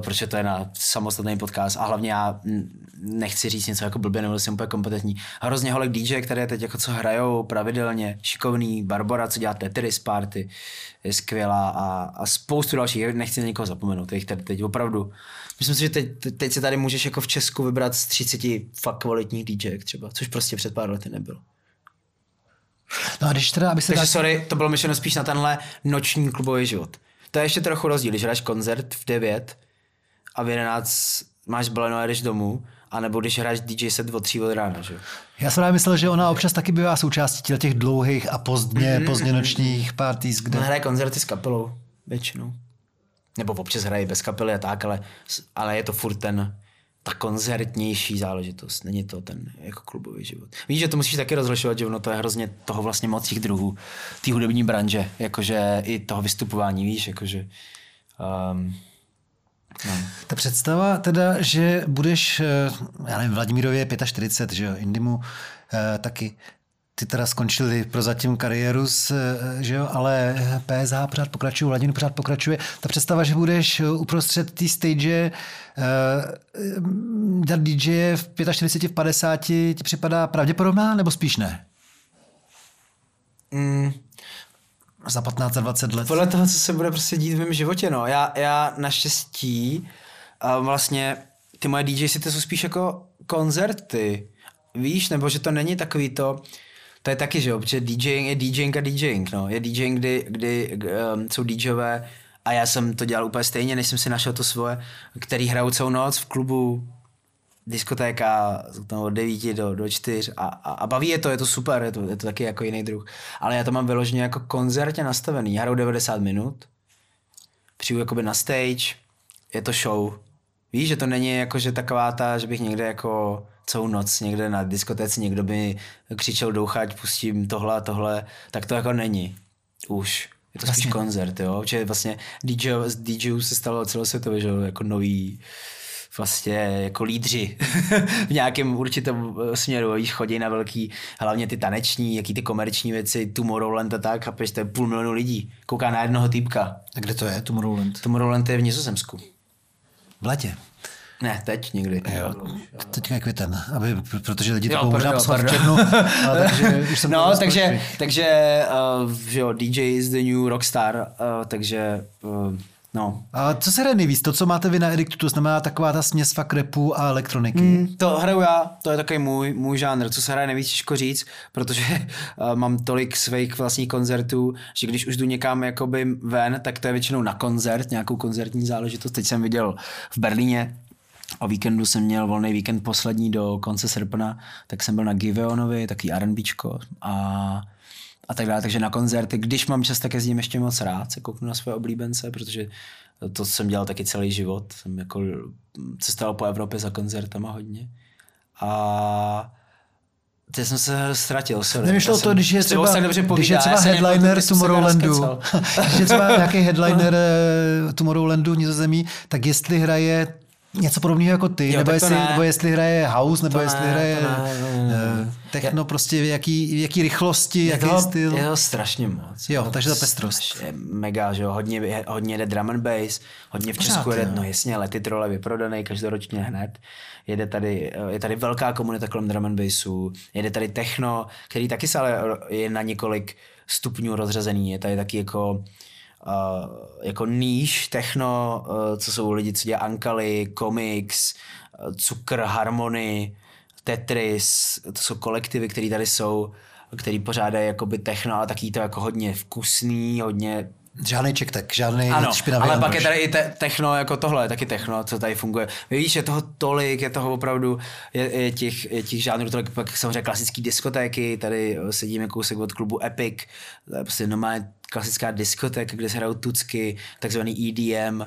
Speaker 3: protože to je na samostatný podcast a hlavně já nechci říct něco jako blbě, nebo jsem úplně kompetentní. Hrozně holek DJ, které teď jako co hrajou pravidelně, šikovný, Barbara, co dělá Tetris Party, je skvělá a, a spoustu dalších, nechci nikoho zapomenout, teď, teď, teď opravdu. Myslím si, že teď, teď si tady můžeš jako v Česku vybrat z 30 fakt kvalitních DJ třeba, což prostě před pár lety nebylo.
Speaker 2: No a když teda, aby se
Speaker 3: Takže
Speaker 2: tak...
Speaker 3: sorry, to bylo myšleno spíš na tenhle noční klubový život. To je ještě trochu rozdíl, když hraješ koncert v 9 a v 11 máš baleno a jdeš domů A nebo když hraješ DJ set od 3 od rána, že?
Speaker 2: Já jsem myslel, že ona občas taky bývá součástí těch dlouhých a pozdně, pozdně nočních parties, kde...
Speaker 3: On hraje koncerty s kapelou, většinou. Nebo občas hraje bez kapely a tak, ale, ale je to furt ten, ta koncertnější záležitost. Není to ten jako klubový život. Víš, že to musíš taky rozlišovat, že ono to je hrozně toho vlastně moc těch druhů, té hudební branže, jakože i toho vystupování, víš, jakože um.
Speaker 2: Ta představa teda, že budeš, eh, já nevím, Vladimírově 45, že jo, Indimu eh, taky, ty teda skončili prozatím kariéru, s, eh, že jo, ale PSH pořád pokračuje, Vladimír pořád pokračuje. Ta představa, že budeš uprostřed té stage uh, dělat DJ v 45, v 50, ti připadá pravděpodobná, nebo spíš ne? Mm, za 15 a 20 let.
Speaker 3: Podle toho, co se bude prostě dít v mém životě, no. Já, já naštěstí uh, vlastně ty moje DJ si to jsou spíš jako koncerty, víš, nebo že to není takový to, to je taky, že jo, protože DJing je DJing a DJing, no. Je DJing, kdy, kdy um, jsou DJové a já jsem to dělal úplně stejně, než jsem si našel to svoje, který hrajou celou noc v klubu, diskotéka tam od 9 do, do 4 a, a, a, baví je to, je to super, je to, je to taky jako jiný druh. Ale já to mám vyloženě jako koncertě nastavený. Hraju 90 minut, přijdu jakoby na stage, je to show. Víš, že to není jako, že taková ta, že bych někde jako celou noc někde na diskotéce někdo by křičel douchať, pustím tohle a tohle, tak to jako není. Už. Je to spíš vlastně. koncert, jo. Protože vlastně DJ, z DJů se stalo celosvětově, že jako nový vlastně jako lídři v nějakém určitém eh, směru. Víš, chodí na velký, hlavně ty taneční, jaký ty komerční věci, Tomorrowland a tak, chápeš, to je půl milionu lidí. Kouká na jednoho týpka.
Speaker 2: A kde to je, Tomorrowland?
Speaker 3: Tomorrowland je v Nizozemsku.
Speaker 2: V letě?
Speaker 3: Ne, teď někdy.
Speaker 2: Jo, teď je květen, aby, protože lidi to možná poslat v červnu. takže
Speaker 3: už jsem no, takže, takže uh, jo, DJ is the new rockstar, uh, takže uh, No.
Speaker 2: A co se hraje nejvíc? To, co máte vy na Edictu, to znamená taková ta směs fakt repu a elektroniky? Mm,
Speaker 3: to hraju já, to je takový můj, můj žánr. Co se hraje nejvíc, těžko říct, protože uh, mám tolik svých vlastních koncertů, že když už jdu někam jakoby ven, tak to je většinou na koncert, nějakou koncertní záležitost. Teď jsem viděl v Berlíně O víkendu jsem měl volný víkend poslední do konce srpna, tak jsem byl na Giveonovi, takový R&Bčko a a tak dále. Takže na koncerty, když mám čas, tak jezdím ještě moc rád, se kouknu na své oblíbence, protože to jsem dělal taky celý život. Jsem jako cestoval po Evropě za koncertama hodně. A Teď jsem se ztratil, sorry.
Speaker 2: Nevyšlo to, když je třeba, když je třeba headliner Tomorrowlandu, když je třeba nějaký headliner eh, Tomorrowlandu v Nizozemí, tak jestli hraje něco podobného jako ty, jo, nebo, jestli, nebo jestli hraje house, nebo to jestli ne, hraje ne, ne, ne. techno, prostě v jaký, v jaký rychlosti, je jaký toho, styl.
Speaker 3: Je to strašně moc.
Speaker 2: Jo, to takže ta pestrost.
Speaker 3: Je mega, že jo, hodně, hodně jde drum and bass, hodně v Pořád, Česku jede, no jasně, lety trole vyprodaný každoročně hned. Jede tady, je tady velká komunita kolem drum and bassu, jede tady techno, který taky se ale je na několik stupňů rozřazený, je tady taky jako uh, jako níž techno, uh, co jsou lidi, co dělají Ankali, Comics, uh, Cukr, Harmony, Tetris, to jsou kolektivy, které tady jsou, který pořádají jakoby techno, ale taky to jako hodně vkusný, hodně
Speaker 2: Žádný čektek, žádný
Speaker 3: ano, špinavý ale pak je tady i te- techno jako tohle, taky techno, co tady funguje. Víš, je toho tolik, je toho opravdu, je, je těch, je těch žánrů tolik, pak samozřejmě klasické diskotéky, tady sedíme kousek od klubu Epic, to je prostě normálně klasická diskotéka, kde se hrajou tucky, takzvaný EDM,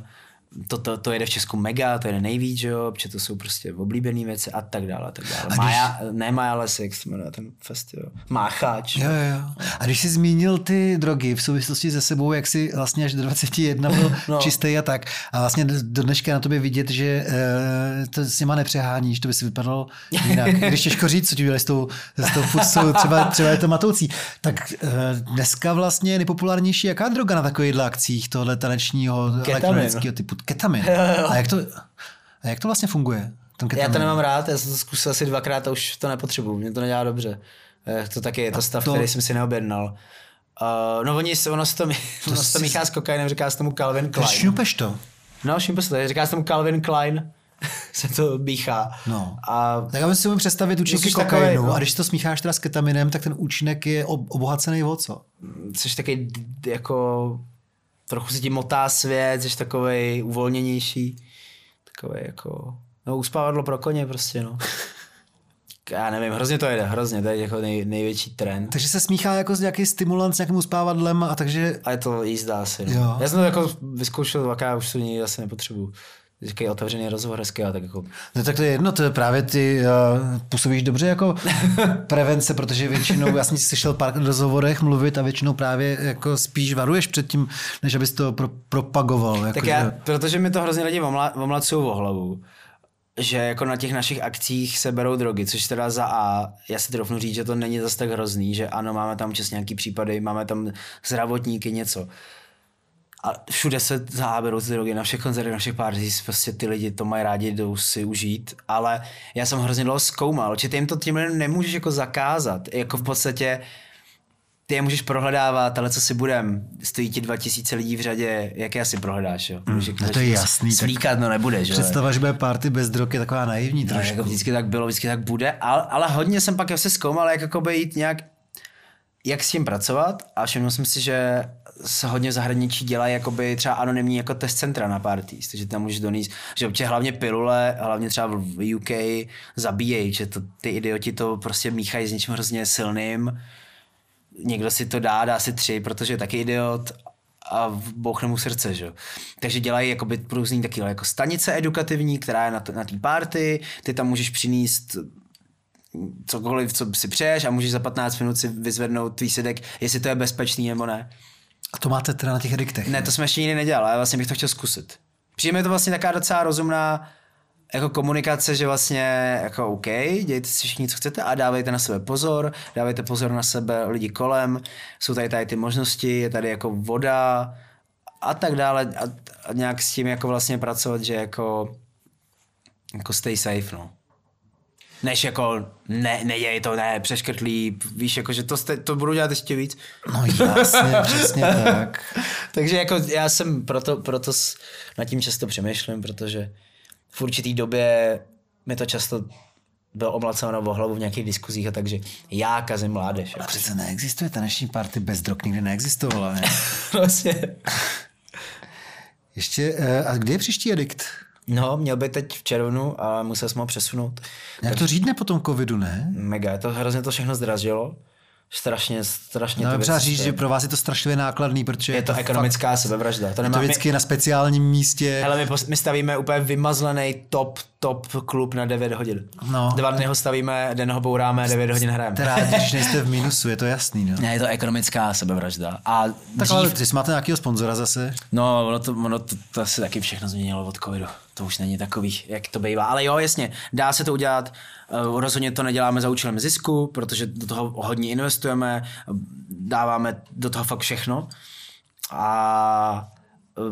Speaker 3: to, to, to jede v Česku mega, to jede nejvíc, že jo, protože to jsou prostě oblíbené věci a tak dále, a tak dále. A když... Maja, ne Maja Lesek, jak se jmenuje ten festival. Mácháč.
Speaker 2: Jo, jo. A když jsi zmínil ty drogy v souvislosti se sebou, jak jsi vlastně až do 21 byl no. čistý a tak, a vlastně do dneška na tobě vidět, že uh, to s nima nepřeháníš, to by si vypadalo jinak. Když těžko říct, co ti udělali s tou, s tou fusou, třeba, třeba je to matoucí. Tak uh, dneska vlastně nejpopulárnější, jaká droga na takových akcích tohle tanečního elektronického typu? Ketamin. A jak to, a jak to vlastně funguje?
Speaker 3: Ten já to nemám rád, já jsem to zkusil asi dvakrát a už to nepotřebuju, mě to nedělá dobře. Eh, to taky je to stav, to... který jsem si neobjednal. Uh, no oni, ono se to, to, ono se to míchá s kokainem, říká se tomu Calvin Klein.
Speaker 2: Šňupeš to?
Speaker 3: No, šňupeš to, říká se tomu Calvin Klein se to míchá.
Speaker 2: No. A tak já si můžu představit účinky kokainu no. a když to smícháš teda s ketaminem, tak ten účinek je obohacený o co?
Speaker 3: Což taky jako trochu se ti motá svět, jsi takový uvolněnější, takový jako No uspávadlo pro koně prostě, no. Já nevím, hrozně to jede, hrozně, to je jako nej, největší trend.
Speaker 2: Takže se smíchá jako s nějaký stimulant s nějakým uspávadlem a takže...
Speaker 3: A je to jízda asi, no.
Speaker 2: Jo.
Speaker 3: Já jsem to jako vyzkoušel dvakrát, už to nikdy asi nepotřebuju. Říkají otevřený rozhovor hezky, a tak jako...
Speaker 2: No tak to je jedno, to je právě ty uh, působíš dobře jako prevence, protože většinou, já jsem si slyšel pár rozhovorech mluvit a většinou právě jako spíš varuješ před tím, než abys to pro, propagoval. Jako
Speaker 3: Tak
Speaker 2: že-
Speaker 3: já, protože mi to hrozně lidi omla- omlacují o hlavu, že jako na těch našich akcích se berou drogy, což teda za A, já si trofnu říct, že to není zase tak hrozný, že ano, máme tam čas nějaký případy, máme tam zdravotníky, něco. A všude se za A berou ty drogy, na všech koncertech, na všech parties, prostě ty lidi to mají rádi, jdou si užít, ale já jsem hrozně dlouho zkoumal, že ty jim to tím nemůžeš jako zakázat, jako v podstatě ty je můžeš prohledávat, ale co si budem, stojí ti 2000 lidí v řadě, jak je asi prohledáš, jo? Mm,
Speaker 2: no to je jasný, tak
Speaker 3: Slíkat, no nebude, že?
Speaker 2: Představa, že bude party bez drog je taková naivní
Speaker 3: No,
Speaker 2: trošku.
Speaker 3: jako vždycky tak bylo, vždycky tak bude, ale, ale hodně jsem pak se zkoumal, jak jakoby jít nějak, jak s tím pracovat a všiml jsem si, že se hodně v zahraničí dělají jakoby třeba anonymní jako test centra na parties, takže tam můžeš donést, že občas hlavně pilule, hlavně třeba v UK zabíjejí, že to, ty idioti to prostě míchají s něčím hrozně silným, někdo si to dá, dá si tři, protože je taky idiot a bouchne mu srdce, že. Takže dělají jakoby různý taky jako stanice edukativní, která je na, na té party, ty tam můžeš přinést cokoliv, co si přeješ a můžeš za 15 minut si vyzvednout výsledek, jestli to je bezpečný nebo ne.
Speaker 2: A to máte teda na těch ediktech.
Speaker 3: Ne, to jsme ještě nikdy nedělali, ale vlastně bych to chtěl zkusit. Přijde mi to vlastně taková docela rozumná jako komunikace, že vlastně jako OK, dějte si všichni, co chcete a dávejte na sebe pozor, dávejte pozor na sebe lidi kolem, jsou tady tady ty možnosti, je tady jako voda a tak dále a, a nějak s tím jako vlastně pracovat, že jako jako stay safe, no. Než jako ne, neděj to, ne, přeškrtlí, víš, jako, že to, ste, to budu dělat ještě víc.
Speaker 2: No jasně, přesně tak.
Speaker 3: Takže jako já jsem proto, proto s- nad tím často přemýšlím, protože v určitý době mi to často bylo omlacováno o hlavu v nějakých diskuzích a takže já kazím mládež.
Speaker 2: A přece neexistuje taneční party bez drog, nikdy neexistovala, ne?
Speaker 3: vlastně.
Speaker 2: Ještě, eh, a kdy je příští edikt?
Speaker 3: No, měl by teď v červnu a musel jsem ho přesunout.
Speaker 2: Jak to řídne po tom covidu, ne?
Speaker 3: Mega, to hrozně to všechno zdražilo. Strašně, strašně
Speaker 2: No,
Speaker 3: to
Speaker 2: třeba říct, že pro vás je to strašlivě nákladný, protože
Speaker 3: Je to ekonomická sebevražda. To
Speaker 2: fakt, je
Speaker 3: nemá,
Speaker 2: to vždycky na speciálním místě.
Speaker 3: Hele, my, pos- my stavíme úplně vymazlený top, top klub na 9 hodin.
Speaker 2: No.
Speaker 3: Dva dny ho stavíme, den ho bouráme, 9 hodin hrajeme.
Speaker 2: Teda, když nejste v minusu, je to jasný, no.
Speaker 3: Ne, je to ekonomická sebevražda. A
Speaker 2: Tak
Speaker 3: dřív,
Speaker 2: ale ty máte nějakého sponzora zase?
Speaker 3: No, ono to, ono to, to se taky všechno změnilo od covidu. To už není takový, jak to bývá. Ale jo, jasně, dá se to udělat. Uh, rozhodně to neděláme za účelem zisku, protože do toho hodně investujeme, dáváme do toho fakt všechno. A eh,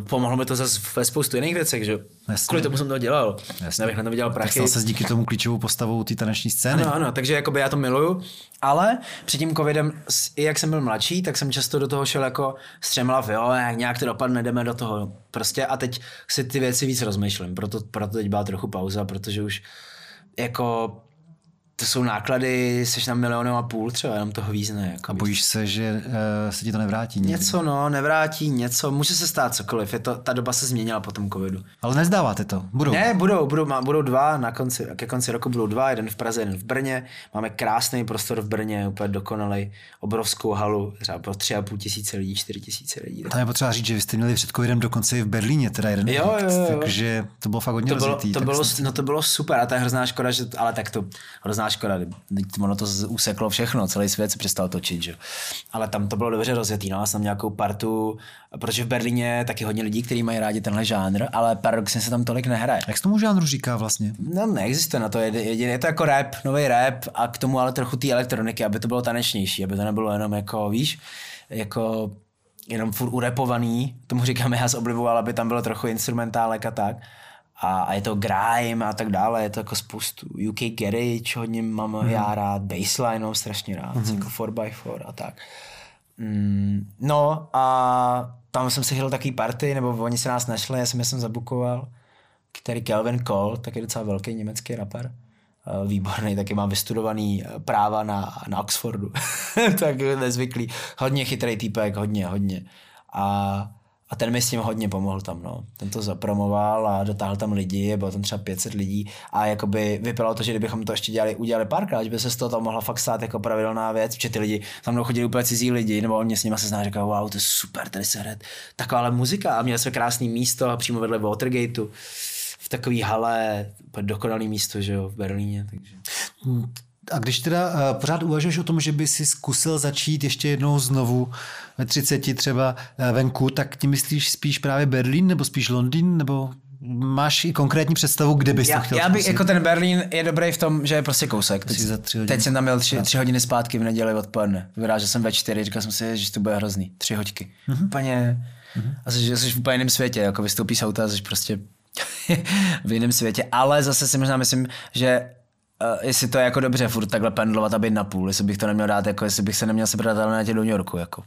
Speaker 3: pomohlo mi to zase ve spoustu jiných věcech, že.
Speaker 2: Jasně.
Speaker 3: Kvůli tomu jsem to dělal.
Speaker 2: Jasně.
Speaker 3: Nebych na to vydělal prachy.
Speaker 2: stal se díky tomu klíčovou postavou té taneční scény.
Speaker 3: Ano, ano, takže jakoby já to miluju, ale před tím covidem, i jak jsem byl mladší, tak jsem často do toho šel jako střemlav, jo, jak nějak to dopadne, jdeme do toho. Prostě a teď si ty věci víc rozmýšlím, proto, proto teď byla trochu pauza, protože už jako to jsou náklady, seš na milionu a půl třeba jenom toho vízne. Jako
Speaker 2: A bojíš se, že uh, se ti to nevrátí nikdy.
Speaker 3: Něco no, nevrátí, něco, může se stát cokoliv, je to, ta doba se změnila po tom covidu.
Speaker 2: Ale nezdáváte to. Budou.
Speaker 3: Ne, budou, budou, má, budou dva, na konci, ke konci roku budou dva, jeden v Praze, jeden v Brně. Máme krásný prostor v Brně, úplně dokonalý, obrovskou halu, třeba pro tři a půl tisíce lidí, čtyři tisíce lidí.
Speaker 2: Tam je potřeba říct, že vy jste měli před covidem dokonce i v Berlíně, teda jeden
Speaker 3: Jo, jo, jo.
Speaker 2: takže to bylo fakt hodně
Speaker 3: To bylo,
Speaker 2: rozjetý.
Speaker 3: to, bylo,
Speaker 2: jsem-
Speaker 3: no to bylo super a to je hrozná škoda, že, ale tak to hrozná škoda, ono to useklo všechno, celý svět se přestal točit, že? jo. Ale tam to bylo dobře rozjetý, no, jsem nějakou partu, protože v Berlíně je taky hodně lidí, kteří mají rádi tenhle žánr, ale paradoxně se tam tolik nehraje.
Speaker 2: Jak se tomu žánru říká vlastně?
Speaker 3: No neexistuje na to jediný, je to jako rap, nový rap a k tomu ale trochu té elektroniky, aby to bylo tanečnější, aby to nebylo jenom jako, víš, jako jenom furt urepovaný, tomu říkáme já z oblivu, ale aby tam bylo trochu instrumentálek a tak. A, a je to grime a tak dále, je to jako spoustu UK garage, hodně mám mm. já rád, bassline mám strašně rád, mm. jako 4x4 a tak. Mm, no a tam jsem si chytil takový party, nebo oni se nás našli, já jsem je jsem zabukoval, který Kelvin Cole, taky docela velký německý rapper, eh, výborný, taky má vystudovaný eh, práva na, na Oxfordu, tak nezvyklý, hodně chytrý týpek, hodně, hodně. A A ten mi s tím hodně pomohl tam, no. Ten to zapromoval a dotáhl tam lidi, bylo tam třeba 500 lidí a jakoby vypadalo to, že kdybychom to ještě dělali, udělali párkrát, že by se z toho tam mohla fakt stát jako pravidelná věc, že ty lidi, tam mnou chodili úplně cizí lidi, nebo oni s nimi se zná, říkali, wow, to je super, tady se hraje taková muzika a měli jsme krásný místo přímo vedle Watergateu v takový hale, dokonalý místo, že jo, v Berlíně, takže.
Speaker 2: A když teda uh, pořád uvažuješ o tom, že by si zkusil začít ještě jednou znovu ve 30 třeba uh, venku, tak ti myslíš spíš právě Berlín nebo spíš Londýn nebo máš i konkrétní představu, kde bys
Speaker 3: já,
Speaker 2: to chtěl
Speaker 3: Já bych,
Speaker 2: zkusit?
Speaker 3: jako ten Berlín je dobrý v tom, že je prostě kousek. Teď,
Speaker 2: za tři hodiny.
Speaker 3: teď jsem tam měl tři, tři hodiny zpátky v neděli odpoledne. Vypadá, že jsem ve čtyři, říkal jsem si, že to bude hrozný. Tři hoďky. Mm-hmm. Úplně, mm-hmm. a jsi, jsi v úplně jiném světě, jako vystoupíš z auta jsi prostě v jiném světě. Ale zase si možná myslím, že Uh, jestli to je jako dobře furt takhle pendlovat a být na půl, jestli bych to neměl dát, jako jestli bych se neměl sebrat na do New Yorku, jako.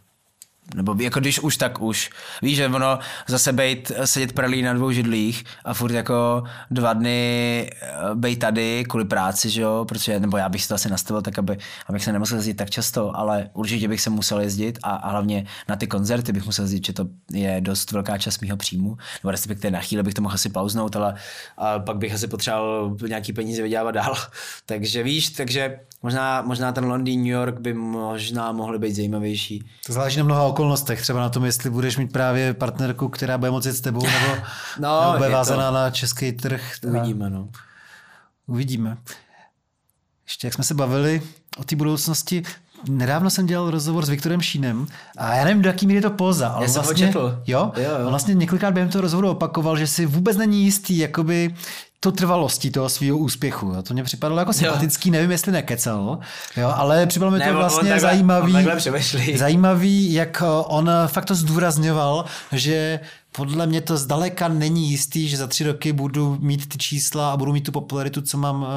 Speaker 3: Nebo jako když už, tak už. Víš, že ono zase bejt, sedět pralí na dvou židlích a furt jako dva dny eh, bejt tady kvůli práci, že jo, protože, nebo já bych si to asi nastavil tak, aby, abych se nemusel jezdit tak často, ale určitě bych se musel jezdit a, a hlavně na ty koncerty bych musel jezdit, že to je dost velká část mého příjmu, nebo respektive na chvíli bych to mohl asi pauznout, ale a pak bych asi potřeboval nějaký peníze vydělávat dál. takže víš, takže možná, možná ten Londýn, New York by možná mohly být zajímavější.
Speaker 2: To záleží na mnoha okolnostech, třeba na tom, jestli budeš mít právě partnerku, která bude moci s tebou, nebo,
Speaker 3: No,
Speaker 2: nebo bude
Speaker 3: je to-
Speaker 2: vázaná na český trh.
Speaker 3: Uvidíme, no.
Speaker 2: Uvidíme. Ještě jak jsme se bavili o té budoucnosti, nedávno jsem dělal rozhovor s Viktorem Šínem a já nevím, do jaký míry je to poza, ale
Speaker 3: Já jsem ho
Speaker 2: vlastně,
Speaker 3: četl.
Speaker 2: Jo?
Speaker 3: Jo, jo.
Speaker 2: On vlastně několikrát během toho rozhovoru opakoval, že si vůbec není jistý jakoby to trvalostí toho svého úspěchu. A to mě připadalo jako sympatický, nevím, jestli nekecal, jo, ale připadalo mi to vlastně
Speaker 3: takhle-
Speaker 2: zajímavý. Zajímavý, jak eh, on fakt to zdůrazňoval, že podle mě to zdaleka není jistý, že za tři roky budu mít ty čísla a budu mít tu popularitu, co mám uh,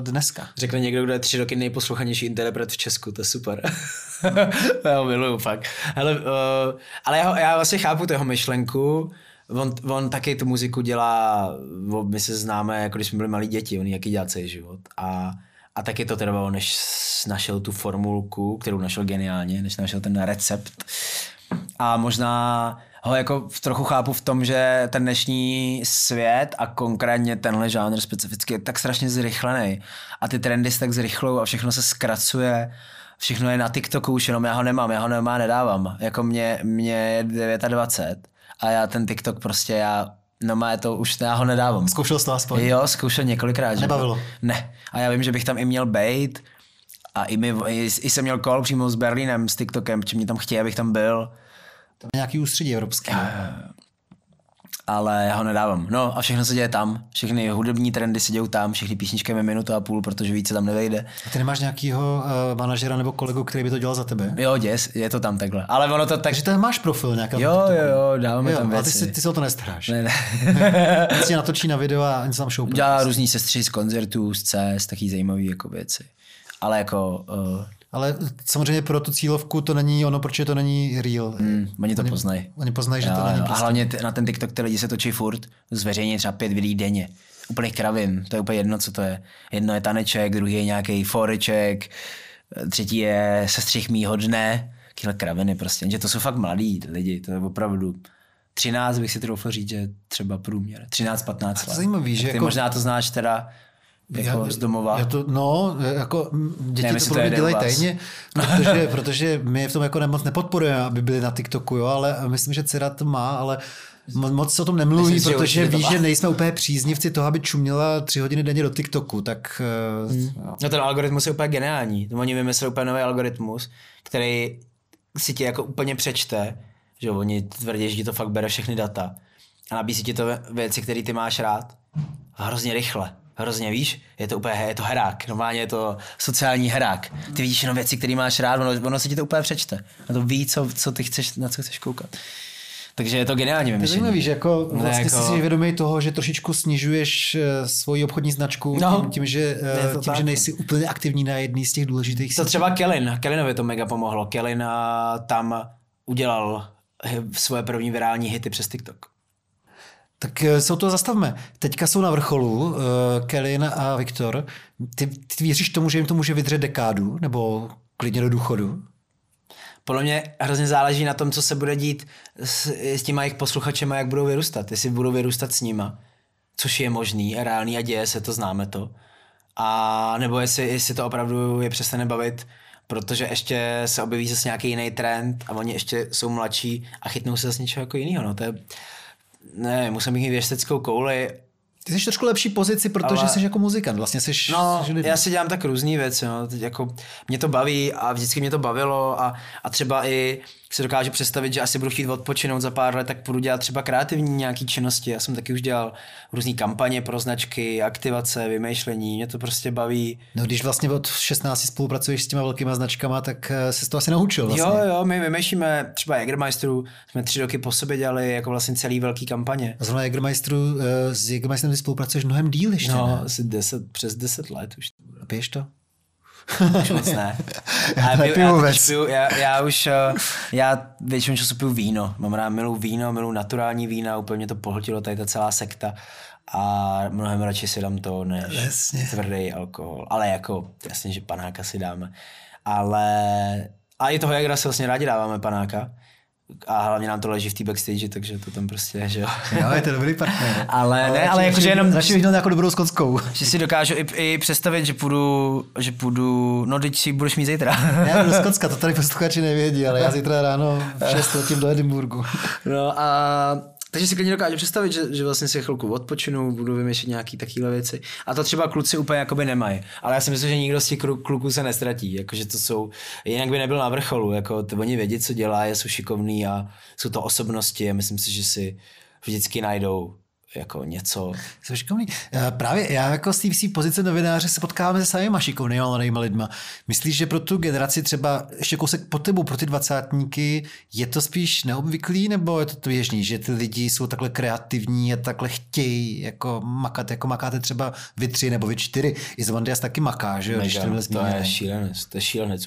Speaker 2: dneska.
Speaker 3: Řekne někdo, kdo je tři roky nejposlouchanější interpret v Česku, to je super. já ho miluju fakt. Hele, uh, ale já, já vlastně chápu tu jeho myšlenku, On, on taky tu muziku dělá, my se známe, jako když jsme byli malí děti, on jaký dělá celý život. A, a taky to trvalo, než našel tu formulku, kterou našel geniálně, než našel ten recept. A možná ho jako trochu chápu v tom, že ten dnešní svět a konkrétně tenhle žánr specificky je tak strašně zrychlený a ty trendy se tak zrychlou a všechno se zkracuje, všechno je na TikToku už jenom já ho nemám, já ho nemám, nedávám. Jako mě, mě je 29 a já ten TikTok prostě já No má to už, já ho nedávám.
Speaker 2: Zkoušel jsi to aspoň?
Speaker 3: Jo, zkoušel několikrát. že?
Speaker 2: Nebavilo?
Speaker 3: Ne. A já vím, že bych tam i měl bejt. A i, mi, i, i jsem měl call přímo s Berlínem, s TikTokem, či mě tam chtějí, abych tam byl.
Speaker 2: Tam je nějaký ústředí evropský.
Speaker 3: Ale já ho nedávám. No a všechno se děje tam. Všechny hudební trendy se dějou tam, všechny písničky mi minutu a půl, protože více tam nevejde.
Speaker 2: A ty nemáš nějakýho uh, manažera nebo kolegu, který by to dělal za tebe?
Speaker 3: Jo, děs, je to tam takhle. Ale ono to tak...
Speaker 2: Takže tam máš profil nějaká.
Speaker 3: Jo, jo, jo, dáváme
Speaker 2: jo
Speaker 3: tam
Speaker 2: a ty,
Speaker 3: věci.
Speaker 2: si, ty se o to nestaráš.
Speaker 3: Ne, ne.
Speaker 2: Si natočí na video a něco tam šoupne.
Speaker 3: Dělá různý sestři z koncertů, z cest, taky zajímavý jako věci. Ale jako... Uh,
Speaker 2: Ale samozřejmě pro tu cílovku to není ono, protože to není real.
Speaker 3: mm, oni to poznají.
Speaker 2: Oni poznají, že
Speaker 3: Jo,
Speaker 2: to není
Speaker 3: jo. A
Speaker 2: prostě.
Speaker 3: hlavně t- na ten TikTok ty lidi se točí furt, zveřejně třeba pět videí denně. Úplných kravin, to je úplně jedno, co to je. Jedno je taneček, druhý je nějaký foreček, třetí je sestřih mýho dne. Tyhle kraviny prostě, že to jsou fakt mladí lidi, to je opravdu 13 bych si troufl říct, že třeba průměr. 13-15 let.
Speaker 2: zajímavý, že
Speaker 3: ty
Speaker 2: jako-
Speaker 3: možná to znáš teda jako z domova.
Speaker 2: Já to, no, jako děti
Speaker 3: Nevím,
Speaker 2: to
Speaker 3: to
Speaker 2: dělají tajně, protože, protože my v tom jako moc nepodporujeme, aby byli na TikToku, jo, ale myslím, že dcera to má, ale mo- moc se o tom nemluví,
Speaker 3: Myslím
Speaker 2: protože ví, že nejsme úplně příznivci toho, aby čuměla tři hodiny denně do TikToku, tak hmm. jo.
Speaker 3: No ten algoritmus je úplně geniální. Oni vymysleli úplně nový algoritmus, který si ti jako úplně přečte, že oni tvrdí, že ti to fakt bere všechny data a nabízí ti to věci, které ty máš rád hrozně rychle. Hrozně víš, je to úplně, je to herák, normálně je to sociální herák. Ty vidíš jenom věci, které máš rád, ono, ono se ti to úplně přečte. A to ví, co, co ty chceš, na co chceš koukat. Takže je to geniální
Speaker 2: To
Speaker 3: vymyšlení.
Speaker 2: zajímavý, že jako
Speaker 3: Ne,
Speaker 2: vlastně
Speaker 3: jako-
Speaker 2: jsi si vědomý toho, že trošičku snižuješ eh, svoji obchodní značku
Speaker 3: No,
Speaker 2: tím, tím, že, eh,
Speaker 3: to
Speaker 2: tím
Speaker 3: tak.
Speaker 2: že nejsi úplně aktivní na jedný z těch důležitých
Speaker 3: To
Speaker 2: sítí.
Speaker 3: třeba Kellen, Kellenovi to mega pomohlo. Kellen a, tam udělal svoje první virální hity přes TikTok.
Speaker 2: Tak eh, se o to zastavme. Teďka jsou na vrcholu uh, Kelin a Viktor. Ty, ty věříš tomu, že jim to může vydržet dekádu? Nebo klidně do důchodu?
Speaker 3: podle mě hrozně záleží na tom, co se bude dít s, s těma jejich posluchačema, jak budou vyrůstat. Jestli budou vyrůstat s nima, což je možný a reálný a děje se, to známe to. A nebo jestli, jestli to opravdu je přestane bavit, protože ještě se objeví zase nějaký jiný trend a oni ještě jsou mladší a chytnou se zase něčeho jako jiného. No, to je, ne, musím mít věšteckou kouli
Speaker 2: ty jsi trošku lepší pozici, protože ale... jsi jako muzikant, vlastně jsi...
Speaker 3: No, jsi já si dělám tak různé věci, no. Teď jako mě to baví a vždycky mě to bavilo a, a třeba i si dokážu představit, že asi budu chtít odpočinout za pár let, tak budu dělat třeba kreativní nějaký činnosti. Já jsem taky už dělal různé kampaně pro značky, aktivace, vymýšlení, mě to prostě baví.
Speaker 2: No když vlastně od 16 spolupracuješ s těma velkýma značkama, tak eh, se to asi naučil vlastně.
Speaker 3: Jo, jo, my vymýšlíme třeba Jägermeisteru, jsme tři roky po sobě dělali jako vlastně celý velký kampaně.
Speaker 2: A zrovna Jägermeisteru, eh, s Jägermeisterem spolupracuješ mnohem díl ještě,
Speaker 3: No,
Speaker 2: ne?
Speaker 3: asi deset, přes 10 let už.
Speaker 2: A piješ to?
Speaker 3: Už moc ne.
Speaker 2: Já to
Speaker 3: piju, já,
Speaker 2: vůbec.
Speaker 3: piju, já, já, už, eh, já většinou času piju víno. Mám rád milu víno, milu naturální vína, úplně to pohltilo tady ta celá sekta. A mnohem radši si dám to, než
Speaker 2: Jasně.
Speaker 3: tvrdý alkohol. Ale jako, jasně, že panáka si dáme. Ale, a i toho Jagra si vlastně rádi dáváme panáka. A hlavně nám to leží v té backstage, takže to tam prostě že jo.
Speaker 2: Jo, je to dobrý partner.
Speaker 3: Ale ne, ale jakože jenom-
Speaker 2: Radši vyhnout nějakou dobrou skonskou.
Speaker 3: Že si dokážu i, i představit, že půjdu, že půjdu, no teď si budeš mít zítra.
Speaker 2: Já do Skotska, to tady posluchači nevědí, ale já zítra ráno v 6 letím do Edinburgu.
Speaker 3: No a takže si klidně dokážu představit, že, že vlastně si chvilku odpočinu, budu vymýšlet nějaký takovéhle věci. A to třeba kluci úplně jakoby nemají. Ale já si myslím, že nikdo z těch kluků se nestratí. Jakože to jsou, jinak by nebyl na vrcholu. Jako to oni vědí, co dělá, jsou šikovní a jsou to osobnosti a myslím si, že si vždycky najdou jako něco.
Speaker 2: Jsou šikovný. Já Právě já jako z té pozice novináře se potkáváme se samýma šikovnýma lidma. Myslíš, že pro tu generaci třeba ještě kousek po tebu, pro ty dvacátníky, je to spíš neobvyklý, nebo je to běžný, že ty lidi jsou takhle kreativní a takhle chtějí jako makat, jako makáte třeba vy tři nebo vy čtyři. I Zvandias taky maká, že jo,
Speaker 3: Mega,
Speaker 2: to byl
Speaker 3: to
Speaker 2: zmíněný.
Speaker 3: je šílenec, to je šílenec.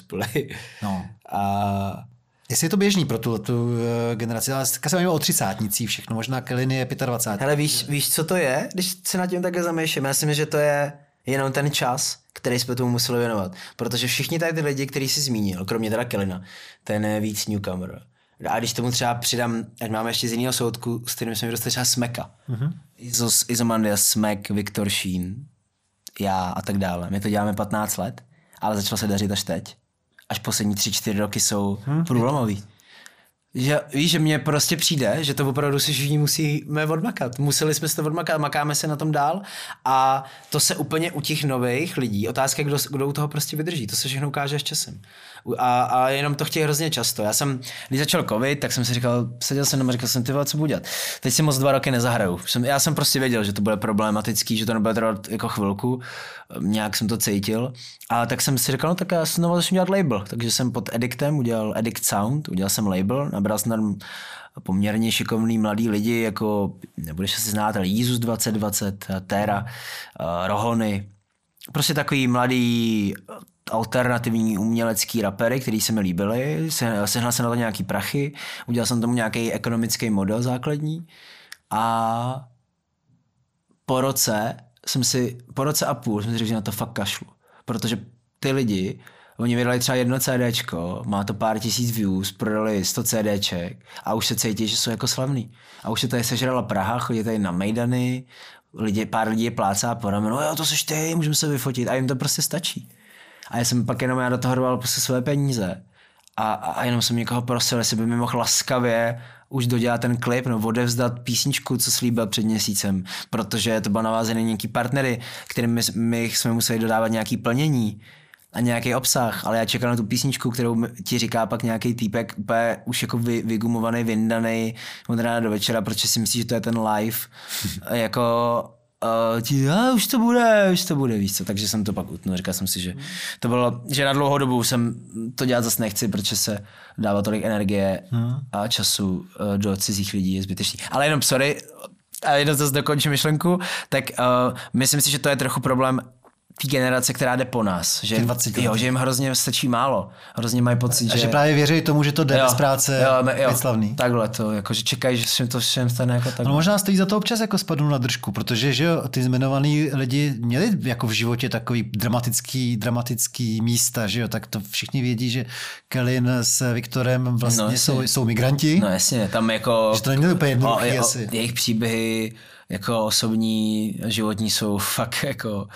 Speaker 2: No.
Speaker 3: A
Speaker 2: Jestli je to běžný pro tu, tu uh, generaci, ale teďka se bavíme o třicátnicích všechno, možná Kelin je 25.
Speaker 3: Hele, víš, víš, co to je, když se nad tím takhle zamýšlím? Já si myslím, že to je jenom ten čas, který jsme tomu museli věnovat. Protože všichni tady ty lidi, který jsi zmínil, kromě teda Kelina, ten je víc newcomer. A když tomu třeba přidám, ať máme ještě z jiného soudku, s kterým jsme dostali třeba Smeka. Mm-hmm. Izos, Izomandia, Smek, Viktor Sheen, já a tak dále. My to děláme 15 let, ale začalo se dařit až teď. Až poslední 3-4 roky jsou hmm. průlomový. Že, víš, že mně prostě přijde, že to opravdu si všichni musíme odmakat. Museli jsme si to odmakat, makáme se na tom dál a to se úplně u těch nových lidí, otázka kdo, kdo u toho prostě vydrží, to se všechno ukáže až časem. A, a jenom to chtějí hrozně často. Já jsem, když začal covid, tak jsem si říkal, seděl jsem doma a říkal jsem, ty vole, co budu dělat. Teď si moc dva roky nezahraju. Jsem, já jsem prostě věděl, že to bude problematický, že to nebude trvat jako chvilku, nějak jsem to cítil. A tak jsem si říkal, no tak já znovu začnu dělat label. Takže jsem pod Edictem udělal Edict Sound, udělal jsem label, nabral jsem tam poměrně šikovný mladý lidi, jako nebudeš asi znát, ale Jízus 2020, Terra, eh, Rohony, prostě takový mladý alternativní umělecký rapery, který se mi líbily. Se- Sehnal jsem na to nějaký prachy, udělal jsem tomu nějaký ekonomický model základní a po roce jsem si, po roce a půl jsem si řekl, že na to fakt kašlu. Protože ty lidi, oni vydali třeba jedno CDčko, má to pár tisíc views, prodali 100 CDček a už se cítí, že jsou jako slavný. A už se tady sežrala Praha, chodí tady na Mejdany, lidi, pár lidí je plácá po ramenu, jo, to seš ty, můžeme se vyfotit a jim to prostě stačí. A já jsem pak jenom já do toho dával prostě své peníze. A, a, jenom jsem někoho prosil, jestli by mi mohl laskavě už dodělat ten klip, no odevzdat písničku, co slíbil před měsícem, protože to bylo navázané na nějaký partnery, kterým my, my jsme museli dodávat nějaký plnění a nějaký obsah, ale já čekal na tu písničku, kterou ti říká pak nějaký týpek úplně už jako vy, vygumovaný, vyndaný od rána do večera, protože si myslí, že to je ten live, jako Uh, ti, a už to bude, už to bude, víš co, takže jsem to pak utnul, říkal jsem si, že to bylo, že na dlouhou dobu jsem to dělat zase nechci, protože se dává tolik energie a času uh, do cizích lidí, je zbytečný. Ale jenom, sorry, a jenom zase dokončím myšlenku, tak uh, myslím si, že to je trochu problém té generace, která jde po nás. Že,
Speaker 2: Těch 20
Speaker 3: jo, že jim hrozně stačí málo. Hrozně mají pocit,
Speaker 2: A
Speaker 3: že...
Speaker 2: že právě věří tomu, že to jde bez práce
Speaker 3: me-
Speaker 2: být slavný.
Speaker 3: Takhle to, jako, že čekají, že všem to všem stane jako tak.
Speaker 2: No možná stojí za to občas jako spadnout na držku, protože že jo, ty jmenovaný lidi měli jako v životě takový dramatický, dramatický místa, že jo, tak to všichni vědí, že Kellyn s Viktorem vlastně
Speaker 3: No, jasně.
Speaker 2: jsou, jsou migranti.
Speaker 3: No jasně, tam jako...
Speaker 2: Že to není úplně
Speaker 3: o-
Speaker 2: asi.
Speaker 3: Jejich příběhy jako osobní, životní jsou fakt jako...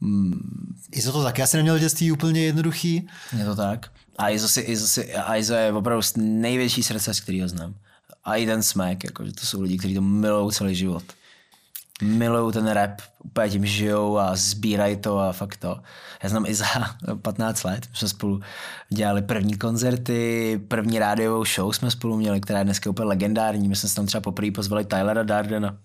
Speaker 3: Mm,
Speaker 2: Izo to taky asi neměl v dětství úplně jednoduchý.
Speaker 3: je to tak. A Izo, si, Izo, si, a Izo je opravdu největší srdce, který ho znám. A i ten smek, jako, že to jsou lidi, kteří to milují celý život. Milují ten rap, úplně tím žijou a sbírají to a fakt to. Já znám i za 15 let, jsme spolu dělali první koncerty, první rádiovou show jsme spolu měli, která je dneska úplně legendární. My jsme se tam třeba poprvé pozvali Tylera Dardena.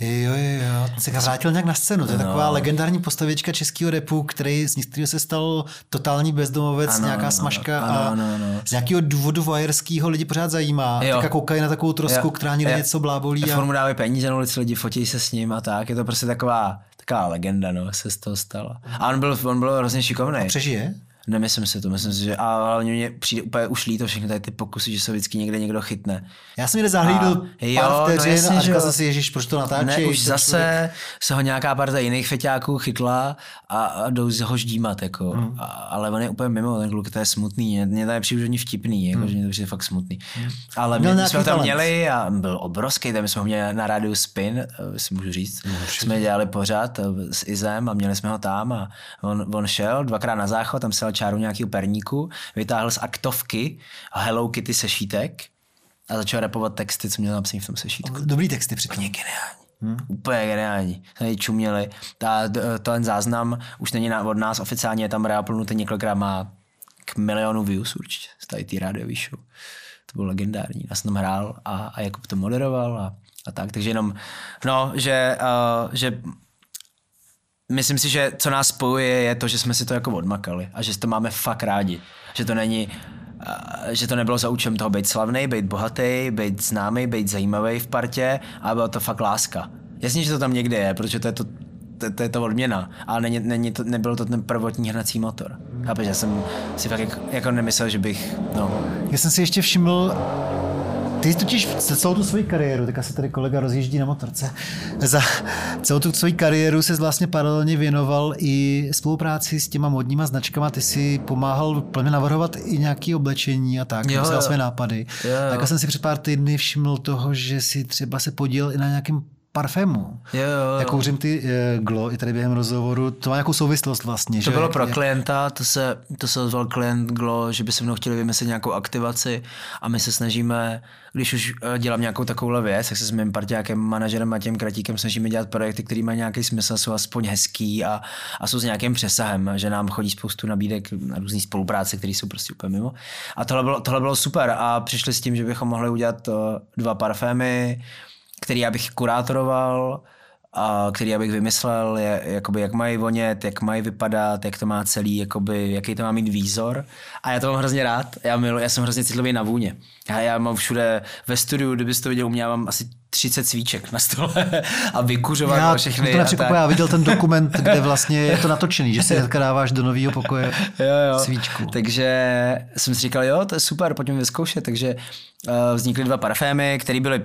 Speaker 2: Jo, jo, jo, ten se vrátil nějak na scénu. To je
Speaker 3: No.
Speaker 2: taková legendární postavička českého repu, který, z kterého se stal totální bezdomovec,
Speaker 3: Ano,
Speaker 2: nějaká
Speaker 3: ano,
Speaker 2: smažka
Speaker 3: ano,
Speaker 2: a
Speaker 3: ano, ano.
Speaker 2: z nějakého důvodu vojerského lidi pořád zajímá.
Speaker 3: Jo.
Speaker 2: Teďka koukají na takovou trosku,
Speaker 3: Jo.
Speaker 2: která někde něco blábolí.
Speaker 3: A
Speaker 2: A...
Speaker 3: furt mu dávají peníze na ulici, lidi fotí se s ním a tak. Je to prostě taková, taková legenda, no, se z toho stala. A on byl, on byl hrozně šikovný.
Speaker 2: Přežije?
Speaker 3: Nemyslím si to, myslím si, že a hlavně mě přijde úplně už líto všechny tady ty pokusy, že se vždycky někde někdo chytne.
Speaker 2: Já jsem někde zahlídl
Speaker 3: A- jo,
Speaker 2: pár
Speaker 3: no
Speaker 2: vteřin
Speaker 3: jasně,
Speaker 2: a říkal
Speaker 3: jo.
Speaker 2: jsem si, ježiš, proč to natáčí?
Speaker 3: Ne, už zase se ho nějaká parta jiných feťáků chytla a, a jdou ho ždímat, jako.
Speaker 2: Hmm.
Speaker 3: A, ale on je úplně mimo, ten kluk, to je smutný, mě, mě to je hodně vtipný, jako, že mě to přijde fakt smutný. Ale
Speaker 2: Hmm. Měl
Speaker 3: my, my jsme ho tam měli a byl obrovský, tam jsme ho měli na rádiu Spin, eh, si můžu říct. jsme dělali pořád eh, s Izem a měli jsme ho tam a on, on šel dvakrát na záchod, tam sel čáru nějakého perníku, vytáhl z aktovky Hello Kitty sešítek a začal rapovat texty, co měl napsaný v tom sešítku.
Speaker 2: Dobrý texty přitom.
Speaker 3: Úplně geniální. Hmm. Úplně geniální. Tady čuměli. Ta, ten záznam už není od nás oficiálně, je tam reaplnutý několikrát má k milionu views určitě z tady té rádiové show. To bylo legendární. Já jsem tam hrál a, a Jakub to moderoval a, a tak. Takže jenom, no, že, uh, že myslím si, že co nás spojuje je to, že jsme si to jako odmakali a že to máme fakt rádi. Že to není, že to nebylo za účelem toho být slavný, být bohatý, být známý, být zajímavý v partě, ale byla to fakt láska. Jasně, že to tam někde je, protože to je to, to, to je to odměna, ale není, není to, nebyl to ten prvotní hnací motor. Chápeš, já jsem si fakt jako, jako nemyslel, že bych, no,
Speaker 2: Já jsem si ještě všiml, ty totiž za celou tu svoji kariéru, tak se tady kolega rozjíždí na motorce, za celou tu svoji kariéru se vlastně paralelně věnoval i spolupráci s těma modníma značkama, ty si pomáhal plně navrhovat i nějaké oblečení a tak,
Speaker 3: Jo,
Speaker 2: jo,
Speaker 3: jo.
Speaker 2: své nápady.
Speaker 3: Jo, jo.
Speaker 2: Tak já jsem si před pár týdny všiml toho, že si třeba se podíl i na nějakém parfému.
Speaker 3: jo, jo, jo.
Speaker 2: Kouřím ty uh, Glo i tady během rozhovoru, to má nějakou souvislost vlastně.
Speaker 3: To
Speaker 2: že?
Speaker 3: bylo pro
Speaker 2: jak-
Speaker 3: klienta, to se, to se ozval klient Glo, že by se mnou chtěli vymyslet nějakou aktivaci a my se snažíme, když už eh, dělám nějakou takovouhle věc, tak se s mým partiákem, manažerem Matějem Kratíkem snažíme dělat projekty, které mají nějaký smysl, jsou aspoň hezký a, a jsou s nějakým přesahem, že nám chodí spoustu nabídek na různé spolupráce, které jsou prostě úplně mimo. A tohle bylo, tohle bylo super a přišli s tím, že bychom mohli udělat eh, dva parfémy, který já bych kurátoroval, a který já bych vymyslel, jakoby, jak mají vonět, jak mají vypadat, jak to má celý, jakoby, jaký to má mít výzor. A já to mám hrozně rád. Já, milu, já jsem hrozně citlivý na vůně. Já, já mám všude ve studiu, kdybyste to viděl, u mě já mám asi 30 svíček na stole a vykuřovat
Speaker 2: Já,
Speaker 3: všechny.
Speaker 2: to nepřekvapuje, já viděl ten dokument, kde vlastně je to natočený, že si hnedka dáváš do nového pokoje
Speaker 3: jo, jo.
Speaker 2: svíčku.
Speaker 3: Takže jsem si říkal, jo, to je super, pojďme vyzkoušet. Takže uh, vznikly dva parfémy, které byly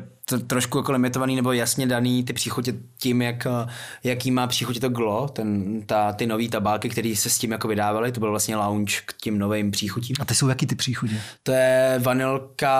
Speaker 3: trošku jako limitovaný nebo jasně daný ty příchutě tím, jak, eh, jaký má příchutě to glo, ten, ta, ty nový tabáky, které se s tím jako vydávaly, to byl vlastně lounge k tím novým příchutím.
Speaker 2: A ty jsou jaký ty příchutě?
Speaker 3: To je vanilka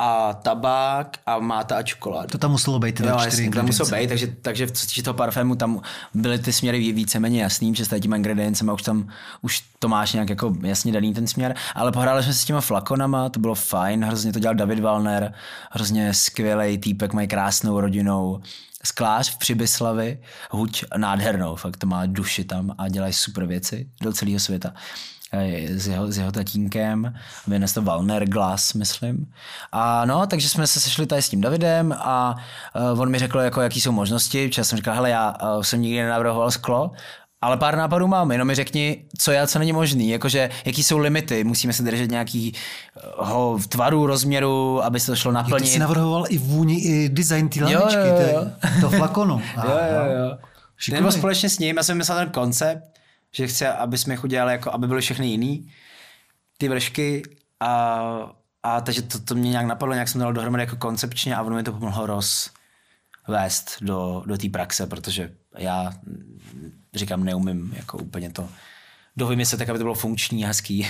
Speaker 3: a tabák a máta a čokoláda.
Speaker 2: To tam muselo být tyhle
Speaker 3: Jo,
Speaker 2: čtyři
Speaker 3: jasně, tam muselo být, takže, takže co se týče toho parfému, tam byly ty směry ví- víceméně jasný, že s těma ingrediencema už tam, už to máš nějak jako jasně daný ten směr, ale pohráli jsme se s těma flakonama, to bylo fajn, hrozně to dělal David Valner, hrozně skvělý týpek, mají krásnou rodinou, sklář v Přibyslavi, huť nádhernou, fakt to má duši tam a dělají super věci do celého světa s jeho, s jeho tatínkem, jmenuje se to Valner Glass, myslím. A no, takže jsme se sešli tady s tím Davidem a uh, on mi řekl, jako, jaký jsou možnosti, protože já jsem říkal, hele, já uh, jsem nikdy nenavrhoval sklo, ale pár nápadů mám, jenom mi řekni, co a co není možný, jakože jaký jsou limity, musíme se držet nějakýho tvaru, rozměru, aby se to šlo
Speaker 2: Jo,
Speaker 3: naplnit.
Speaker 2: ty jsi navrhoval i vůni, i design té
Speaker 3: Jo,
Speaker 2: lampičky,
Speaker 3: jo,
Speaker 2: to je-
Speaker 3: jo.
Speaker 2: to flakonu.
Speaker 3: Jo, jo, jo.
Speaker 2: Šikovný.
Speaker 3: Nebo společně s ním, já jsem myslel ten koncept, že chci, aby jsme jich udělali, jako, aby byly všechny jiný, ty vršky a, a takže to, to mě nějak napadlo, nějak jsem dal dohromady jako koncepčně a ono mi to pomohlo rozvést do, do té praxe, protože já mm, říkám, neumím jako úplně to dovymyslet tak, aby to bylo funkční, hezký,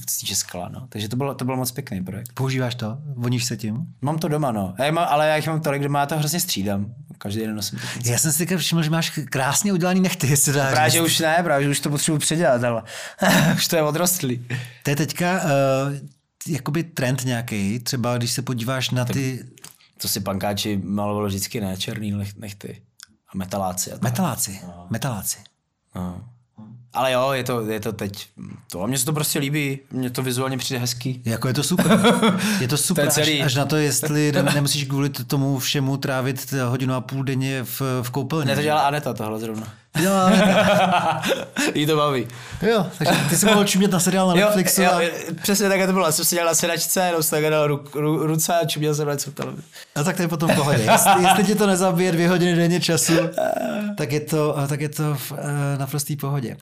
Speaker 3: v týče skla, no. Takže to bylo, to bylo moc pěkný projekt.
Speaker 2: Používáš to? Voníš se tím?
Speaker 3: Mám to doma, no. Já mám, ale já jich mám tolik, že má to hrozně střídám. Každý den nosím.
Speaker 2: Já jsem si všiml, že máš krásně udělaný nechty, jestli dá
Speaker 3: Právě, že už ne, právě, že už to potřebuji předělat, ale už to je odrostlý.
Speaker 2: To je teďka uh, jakoby trend nějaký, třeba když se podíváš na ty
Speaker 3: To si pankáči malovalo vždycky ne, černý nech- nechty. A metaláci. A tak.
Speaker 2: metaláci. Metaláci.
Speaker 3: No. Ale jo, je to, je to teď, to a mně se to prostě líbí, mně to vizuálně přijde hezký.
Speaker 2: Jako je to super. Je to super,
Speaker 3: To je celý.
Speaker 2: Až, až na to, jestli ne- nemusíš kvůli tomu všemu trávit hodinu a půl denně v, v koupelně.
Speaker 3: Ne, to dělá Aneta tohle zrovna.
Speaker 2: Jo,
Speaker 3: Jí to baví.
Speaker 2: jo, takže ty jsi mohl čumět na seriál na
Speaker 3: Jo,
Speaker 2: Netflixu.
Speaker 3: jo,
Speaker 2: a,
Speaker 3: přesně tak to bylo. Já jsem seděl na sedačce, jenom jsem takhle dal ru, ru, ruce a čuměl jsem na něco v televizi.
Speaker 2: a tak to je potom v pohodě. Jestli, jestli ti to nezabije dvě hodiny denně času, tak je to, tak je to v eh, naprostý pohodě.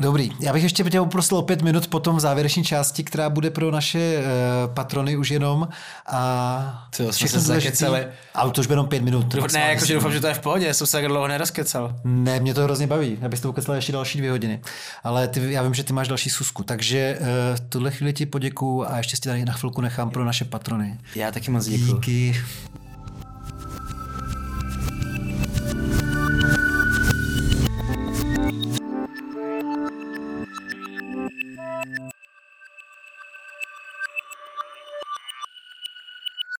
Speaker 2: Dobrý, já bych ještě tě poprosil o pět minut potom v závěrečné části, která bude pro naše uh, patrony už jenom. A
Speaker 3: Tyjo, jsme se zakecali.
Speaker 2: Ale to už bude jenom pět minut.
Speaker 3: Ne, jakože doufám, že to je v pohodě, jsem se tak dlouho nerozkecal.
Speaker 2: Ne, mě to hrozně baví, abys to ukecala ještě další dvě hodiny. Ale ty, já vím, že ty máš další susku, takže uh, tuhle chvíli ti poděkuju a ještě si tady na chvilku nechám pro naše patrony.
Speaker 3: Já taky moc děkuju.
Speaker 2: Díky.